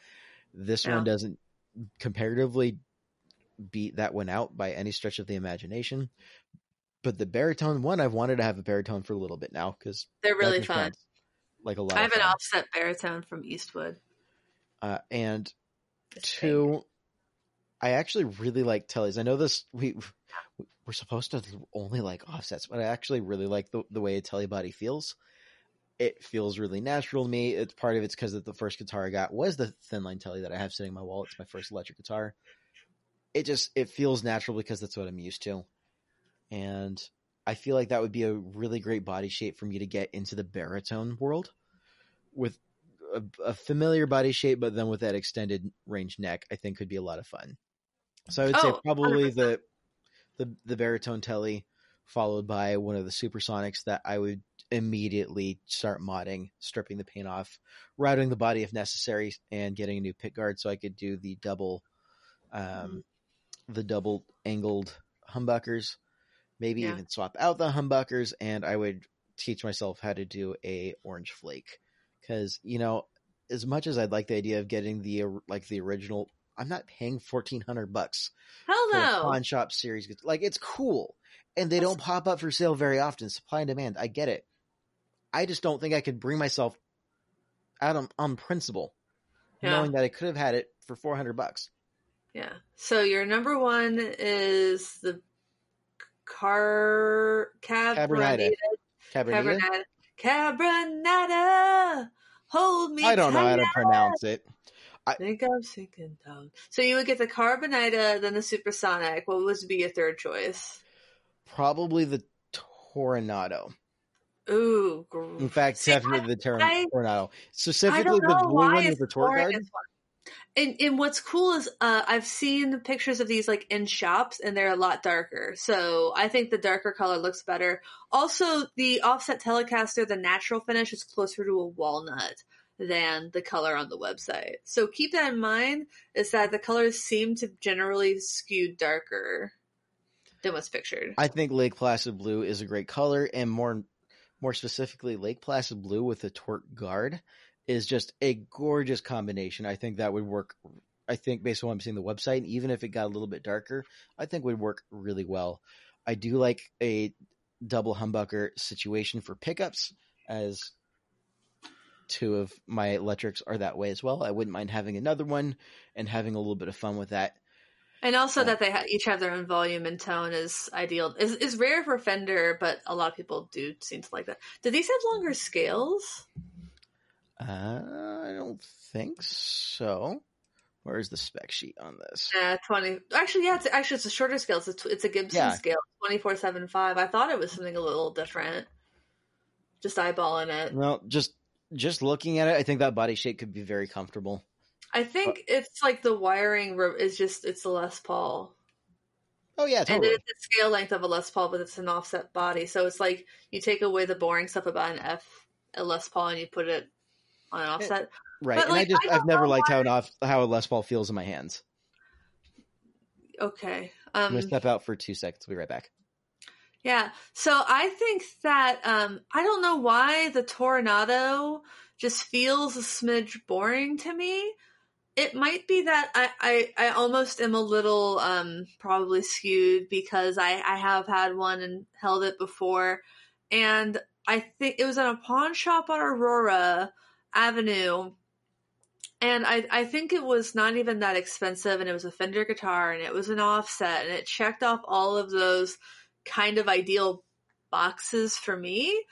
Speaker 2: This yeah. one doesn't comparatively beat that one out by any stretch of the imagination. But the baritone one, I've wanted to have a baritone for a little bit now because
Speaker 1: they're really fun.
Speaker 2: Like a lot.
Speaker 1: I have an offset baritone from Eastwood.
Speaker 2: Uh, and two, I actually really like Telly's. I know this we we're supposed to only like offsets, but I actually really like the the way a telly body feels It feels really natural to me. It's part of it's because the first guitar I got was the thin line telly that I have sitting in my wall. It's my first electric guitar. It just it feels natural because that's what I'm used to, and I feel like that would be a really great body shape for me to get into the baritone world with a, a familiar body shape, but then with that extended range neck. I think could be a lot of fun. So I would oh, say probably 100%. the the the baritone telly followed by one of the supersonics that I would immediately start modding, stripping the paint off, routing the body if necessary, and getting a new pick guard so I could do the double, um, mm-hmm. the double angled humbuckers. Maybe yeah. even swap out the humbuckers, and I would teach myself how to do a orange flake because you know, as much as I'd like the idea of getting the like the original, I'm not paying fourteen hundred bucks.
Speaker 1: Hell no!
Speaker 2: Pawn shop series, like it's cool and they don't pop up for sale very often. Supply and demand. I get it. I just don't think I could bring myself out on, on principle, yeah. knowing that I could have had it for four hundred bucks.
Speaker 1: Yeah. So your number one is the car
Speaker 2: Cabronada.
Speaker 1: Cabronada. Cabronada. Hold me.
Speaker 2: I don't know how to pronounce it.
Speaker 1: I think I'm sinking down. So you would get the Carbonita, then the Supersonic. What would be your third choice?
Speaker 2: probably the Toronado.
Speaker 1: Ooh,
Speaker 2: in fact, See, definitely I, the ter- I, Toronado. Specifically, the blue one with the tort guard.
Speaker 1: And, and what's cool is uh, I've seen pictures of these like in shops, and they're a lot darker. So I think the darker color looks better. Also, the offset Telecaster, the natural finish is closer to a walnut than the color on the website. So keep that in mind. Is that the colors seem to generally skew darker than what's pictured.
Speaker 2: I think Lake Placid blue is a great color, and more more specifically, Lake Placid blue with the tort guard is just a gorgeous combination. I think that would work. I think based on what I'm seeing the website, even if it got a little bit darker, I think would work really well. I do like a double humbucker situation for pickups, as two of my electrics are that way as well. I wouldn't mind having another one and having a little bit of fun with that.
Speaker 1: And also that they ha- each have their own volume and tone is ideal. Is is rare for Fender, but a lot of people do seem to like that. Do these have longer scales?
Speaker 2: Uh, I don't think so. Where's the spec sheet on this?
Speaker 1: Yeah, twenty. Actually, yeah, it's actually it's a shorter scale. It's a, it's a Gibson yeah. scale, twenty four seven five. I thought it was something a little different. Just eyeballing it.
Speaker 2: Well, just just looking at it, I think that body shape could be very comfortable.
Speaker 1: I think uh, it's like the wiring is just it's a Les Paul.
Speaker 2: Oh yeah, totally.
Speaker 1: And it's the scale length of a Les Paul, but it's an offset body. So it's like you take away the boring stuff about an F, a Les Paul, and you put it on an eh, offset.
Speaker 2: Right. But and like, I just I have never liked how an off how a Les Paul feels in my hands.
Speaker 1: Okay.
Speaker 2: Um, I'm gonna step out for two seconds. We'll be right back.
Speaker 1: Yeah. So I think that um, I don't know why the Toronado just feels a smidge boring to me it might be that I, I, I almost am a little um, probably skewed because I, I have had one and held it before. And I think it was in a pawn shop on Aurora Avenue. And I, I think it was not even that expensive and it was a Fender guitar and it was an offset and it checked off all of those kind of ideal boxes for me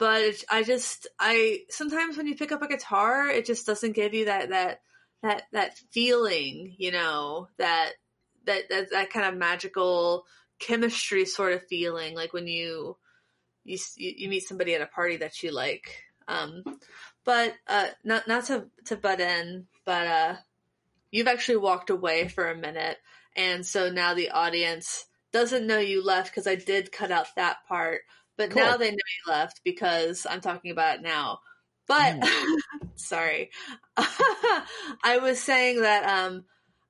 Speaker 1: but I just I sometimes when you pick up a guitar, it just doesn't give you that that that that feeling, you know, that that that, that kind of magical chemistry sort of feeling, like when you you you meet somebody at a party that you like. Um, but uh, not not to to butt in, but uh, you've actually walked away for a minute, and so now the audience doesn't know you left because I did cut out that part. But cool. now they know you left because I'm talking about it now. But mm. [LAUGHS] sorry, [LAUGHS] I was saying that um,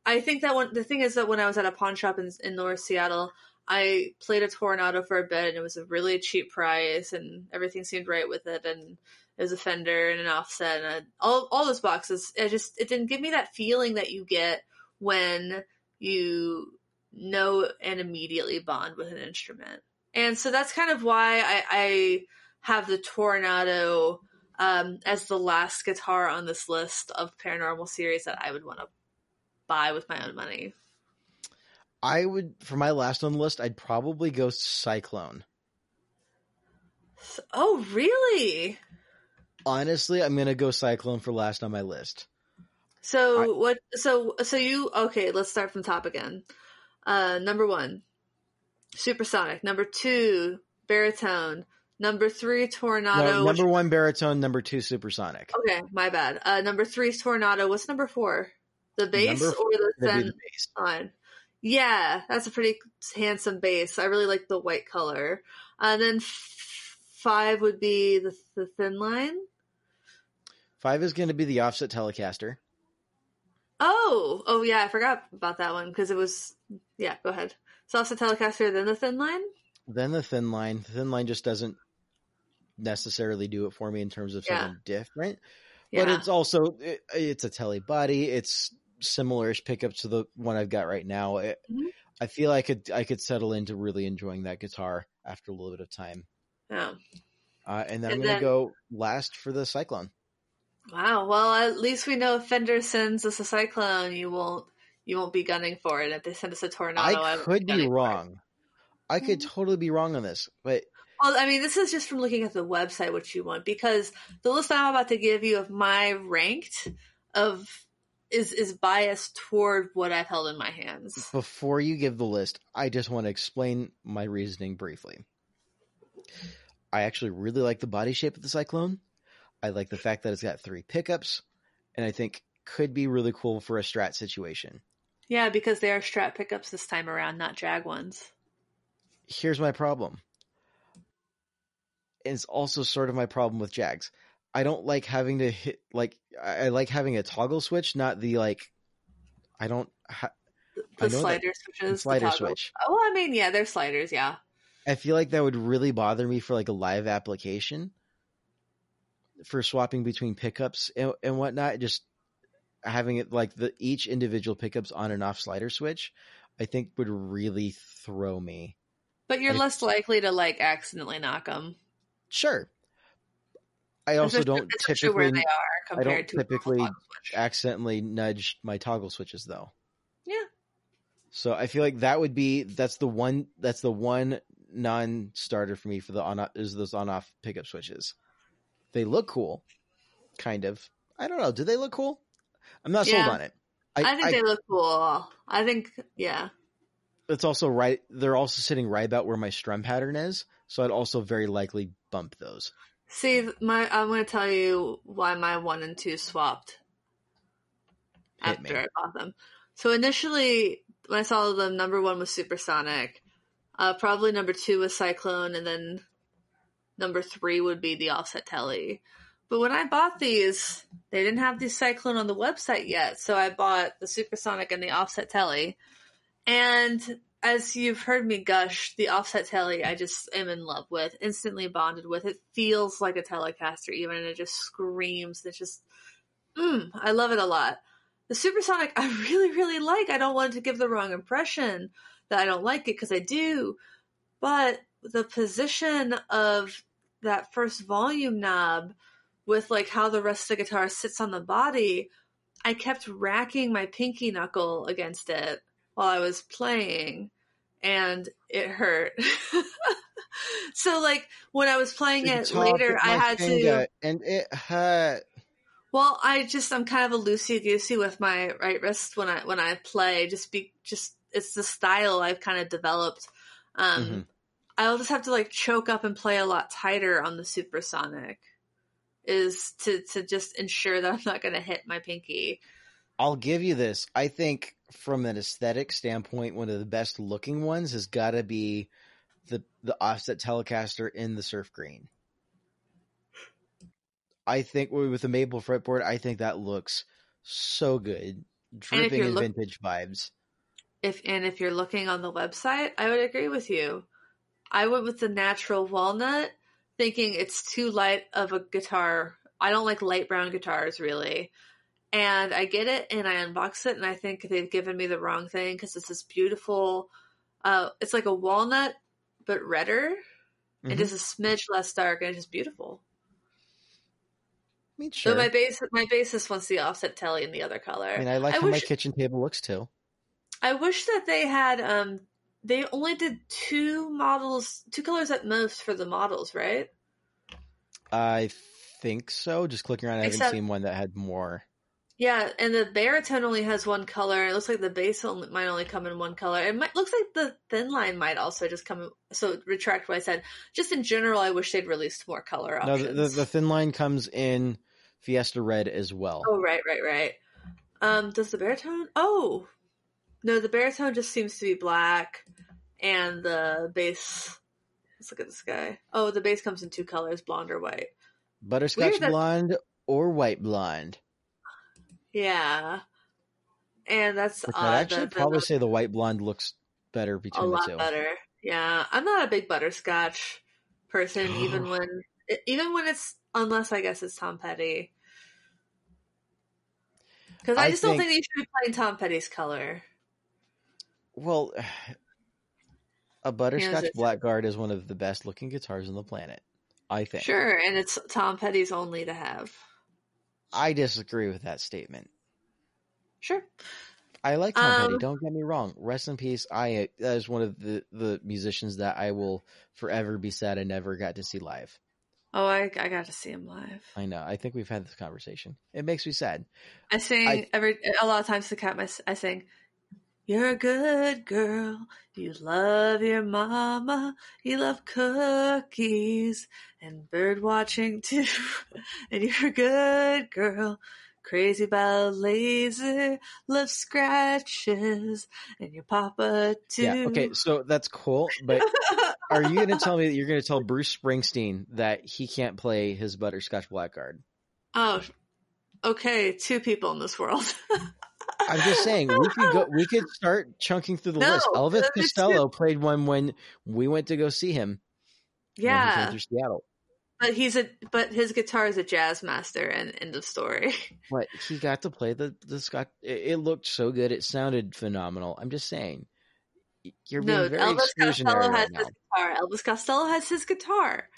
Speaker 1: I think that one. The thing is that when I was at a pawn shop in, in North Seattle, I played a Toronado for a bit, and it was a really cheap price, and everything seemed right with it, and it was a Fender and an offset, and a, all all those boxes. It just it didn't give me that feeling that you get when you know and immediately bond with an instrument. And so that's kind of why I, I have the Toronado um, as the last guitar on this list of paranormal series that I would want to buy with my own money.
Speaker 2: I would, for my last on the list, I'd probably go Cyclone.
Speaker 1: Oh, really?
Speaker 2: Honestly, I'm gonna go Cyclone for last on my list.
Speaker 1: So I, what? So so you okay? Let's start from top again. Uh, number one, Supersonic. Number two, Baritone. Number three, Tornado.
Speaker 2: No, number which... one, Baritone. Number two, Supersonic.
Speaker 1: Okay, my bad. Uh, number three, Tornado. What's number four? The bass number or the thin line? Yeah, that's a pretty handsome bass. I really like the white color. And then f- five would be the, the thin line.
Speaker 2: Five is going to be the offset Telecaster.
Speaker 1: Oh, oh yeah, I forgot about that one because it was yeah. Go ahead. So offset Telecaster, then the thin line.
Speaker 2: Then the thin line. The thin line just doesn't necessarily do it for me in terms of something yeah. different. Yeah. But it's also it, it's a tele body. It's similar-ish pickups to the one I've got right now. It, mm-hmm. I feel I could I could settle into really enjoying that guitar after a little bit of time.
Speaker 1: Yeah.
Speaker 2: Uh, and then and I'm gonna go last for the Cyclone.
Speaker 1: Wow. Well, at least we know if Fender sends us a Cyclone, you won't you won't be gunning for it. If they send us a Tornado,
Speaker 2: I, I could be wrong. I could mm-hmm. totally be wrong on this, but
Speaker 1: well, I mean, this is just from looking at the website what you want because the list I'm about to give you of my ranked of is is biased toward what I've held in my hands.
Speaker 2: Before you give the list, I just want to explain my reasoning briefly. I actually really like the body shape of the Cyclone. I like the fact that it's got three pickups, and I think could be really cool for a strat situation.
Speaker 1: Yeah, because they are strat pickups this time around, not Jag ones.
Speaker 2: Here's my problem. It's also sort of my problem with jags. I don't like having to hit like I like having a toggle switch, not the like. I don't. Ha-
Speaker 1: the I slider switches. Slider switch. Oh, I mean, yeah, they're sliders. Yeah.
Speaker 2: I feel like that would really bother me for like a live application. For swapping between pickups and, and whatnot, just having it like the each individual pickups on and off slider switch, I think would really throw me.
Speaker 1: But you're less likely to like accidentally knock them.
Speaker 2: Sure, I also don't typically where they are I don't typically accidentally nudge my toggle switches though.
Speaker 1: Yeah.
Speaker 2: So I feel like that would be that's the one that's the one non-starter for me for the on is those on-off pickup switches. They look cool, kind of. I don't know. Do they look cool? I'm not yeah. sold on it.
Speaker 1: I, I think I, they look cool. I think yeah.
Speaker 2: It's also right. They're also sitting right about where my strum pattern is, so I'd also very likely bump those.
Speaker 1: See, my I'm going to tell you why my one and two swapped Hit after me. I bought them. So initially, when I saw them, number one was Supersonic, uh, probably number two was Cyclone, and then number three would be the Offset Telly. But when I bought these, they didn't have the Cyclone on the website yet, so I bought the Supersonic and the Offset Telly. And as you've heard me gush, the offset telly I just am in love with, instantly bonded with. It feels like a Telecaster even, and it just screams. It's just, mm, I love it a lot. The Supersonic [LAUGHS] I really, really like. I don't want to give the wrong impression that I don't like it because I do. But the position of that first volume knob with like how the rest of the guitar sits on the body, I kept racking my pinky knuckle against it while I was playing and it hurt. [LAUGHS] so like when I was playing it later, I had to
Speaker 2: and it hurt.
Speaker 1: Well, I just I'm kind of a loosey goosey with my right wrist when I when I play. Just be just it's the style I've kind of developed. Um, mm-hmm. I'll just have to like choke up and play a lot tighter on the supersonic, is to to just ensure that I'm not going to hit my pinky.
Speaker 2: I'll give you this. I think from an aesthetic standpoint, one of the best looking ones has got to be the the offset Telecaster in the surf green. I think with the maple fretboard, I think that looks so good, dripping in look- vintage vibes.
Speaker 1: If and if you're looking on the website, I would agree with you. I went with the natural walnut, thinking it's too light of a guitar. I don't like light brown guitars really and I get it and I unbox it and I think they've given me the wrong thing because it's this beautiful, uh, it's like a walnut but redder mm-hmm. and just a smidge less dark and it's just beautiful.
Speaker 2: I mean, sure.
Speaker 1: So my base, my basis wants the offset telly in the other color.
Speaker 2: I mean, I like I how wish, my kitchen table looks too.
Speaker 1: I wish that they had, um, they only did two models, two colors at most for the models, right?
Speaker 2: I think so. Just clicking around, I
Speaker 1: Except-
Speaker 2: haven't seen one that had more.
Speaker 1: Yeah, and the baritone only has one color. It looks like the bass only, might only come in one color. It might looks like the thin line might also just come. in- So retract what I said. Just in general, I wish they'd released more color
Speaker 2: No,
Speaker 1: options.
Speaker 2: the, the, the thin line comes in Fiesta Red as well.
Speaker 1: oh right, right, right. Um, does the baritone? Oh, no, the baritone just seems to be black, and the bass. Let's look at this guy. Oh, the bass comes in two colors, blonde or white.
Speaker 2: Butterscotch
Speaker 1: Weird that-
Speaker 2: blonde or white blonde.
Speaker 1: Yeah, and that's odd.
Speaker 2: I'd
Speaker 1: uh, actually
Speaker 2: probably say the white blonde looks better
Speaker 1: a
Speaker 2: between the
Speaker 1: lot
Speaker 2: two.
Speaker 1: better. Yeah, I'm not a big butterscotch person, even [GASPS] when even when it's unless I guess it's Tom Petty. Because I,
Speaker 2: I
Speaker 1: just don't
Speaker 2: think-
Speaker 1: think you should be playing Tom Petty's color.
Speaker 2: Well, [SIGHS] a butterscotch blackguard is one of the best looking guitars on the planet. I think.
Speaker 1: Sure, and it's Tom Petty's only to have.
Speaker 2: I disagree with that statement.
Speaker 1: Sure.
Speaker 2: I like Tom Petty.
Speaker 1: Um,
Speaker 2: Don't get me wrong. Rest in peace. I that is one of the the musicians that I will forever be sad I never got to see live.
Speaker 1: Oh, I I got to see him live.
Speaker 2: I know. I think we've had this conversation. It makes me sad.
Speaker 1: I sing
Speaker 2: I-
Speaker 1: every a lot of times to cat my I sing. You're a good girl. You love your mama. You love cookies and bird watching [LAUGHS] too. And you're a good girl. Crazy about laser. Love scratches. And your papa too.
Speaker 2: Yeah. Okay. So that's cool. But are you going to tell me that you're going to tell Bruce Springsteen that he can't play his butterscotch blackguard?
Speaker 1: oh, okay. Two people in this world. [LAUGHS]
Speaker 2: I'm just saying we could go. We could start chunking through [LAUGHS] the
Speaker 1: No,
Speaker 2: list. Elvis Costello played one when we went to go see him. when he came
Speaker 1: yeah.
Speaker 2: through Seattle.
Speaker 1: But he's a but his guitar is a jazz master and end of story. [LAUGHS]
Speaker 2: But he got to play the the Scott. It, it looked so good. It sounded phenomenal. I'm just saying. You're being
Speaker 1: no,
Speaker 2: very
Speaker 1: Elvis
Speaker 2: exclusionary
Speaker 1: Costello
Speaker 2: right
Speaker 1: has
Speaker 2: now.
Speaker 1: his guitar. Elvis Costello has his guitar.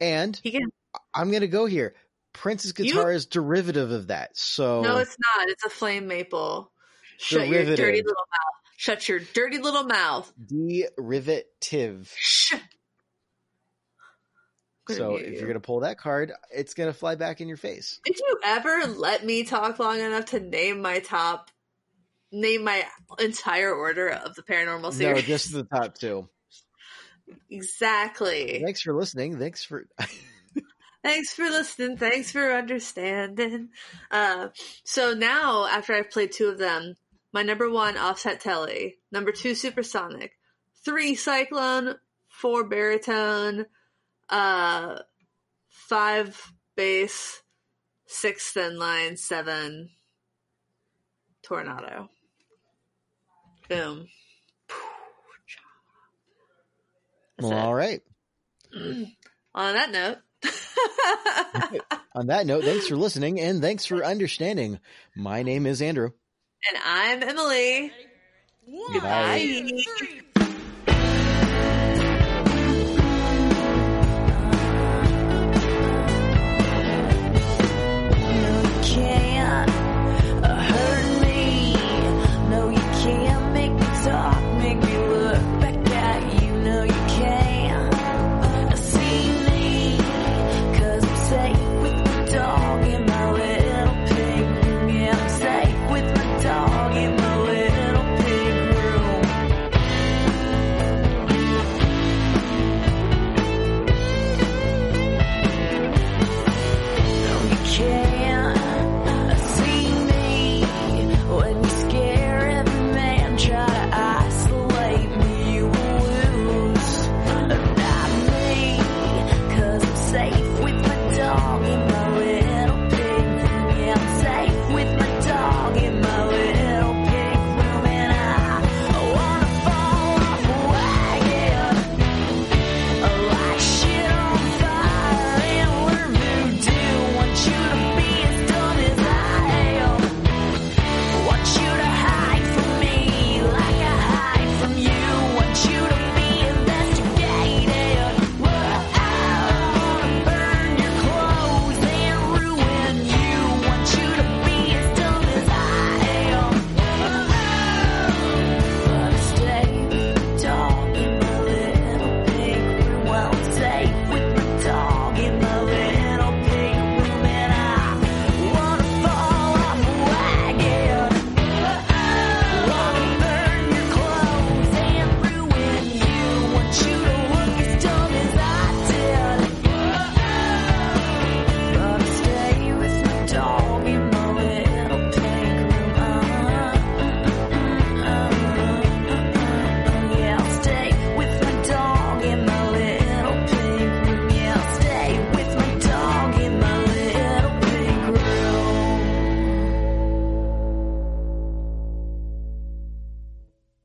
Speaker 2: And
Speaker 1: He can
Speaker 2: I'm gonna go here. Prince's
Speaker 1: You-
Speaker 2: guitar is derivative of that. So
Speaker 1: No, it's not. It's a flame maple. Shut your dirty little mouth. Shut your dirty little mouth.
Speaker 2: derivative.
Speaker 1: Shh.
Speaker 2: So if
Speaker 1: you.
Speaker 2: you're gonna pull that card, it's gonna fly back in your face.
Speaker 1: Did you ever let me talk long enough to name my top name my entire order of the paranormal series?
Speaker 2: No, just the top two.
Speaker 1: exactly.
Speaker 2: Thanks for listening. Thanks for [LAUGHS]
Speaker 1: Thanks for listening. Thanks for understanding. Uh, so now, after I've played two of them, my number one offset telly, number two supersonic, three cyclone, four baritone, uh, five bass, six thin line, seven tornado. Boom. That's
Speaker 2: well,
Speaker 1: it.
Speaker 2: all right. [CLEARS THROAT]
Speaker 1: On that note.
Speaker 2: On that note, thanks for listening and thanks for understanding. My name is Andrew.
Speaker 1: and I'm Emily.
Speaker 3: One,
Speaker 1: Goodbye.
Speaker 3: two, three.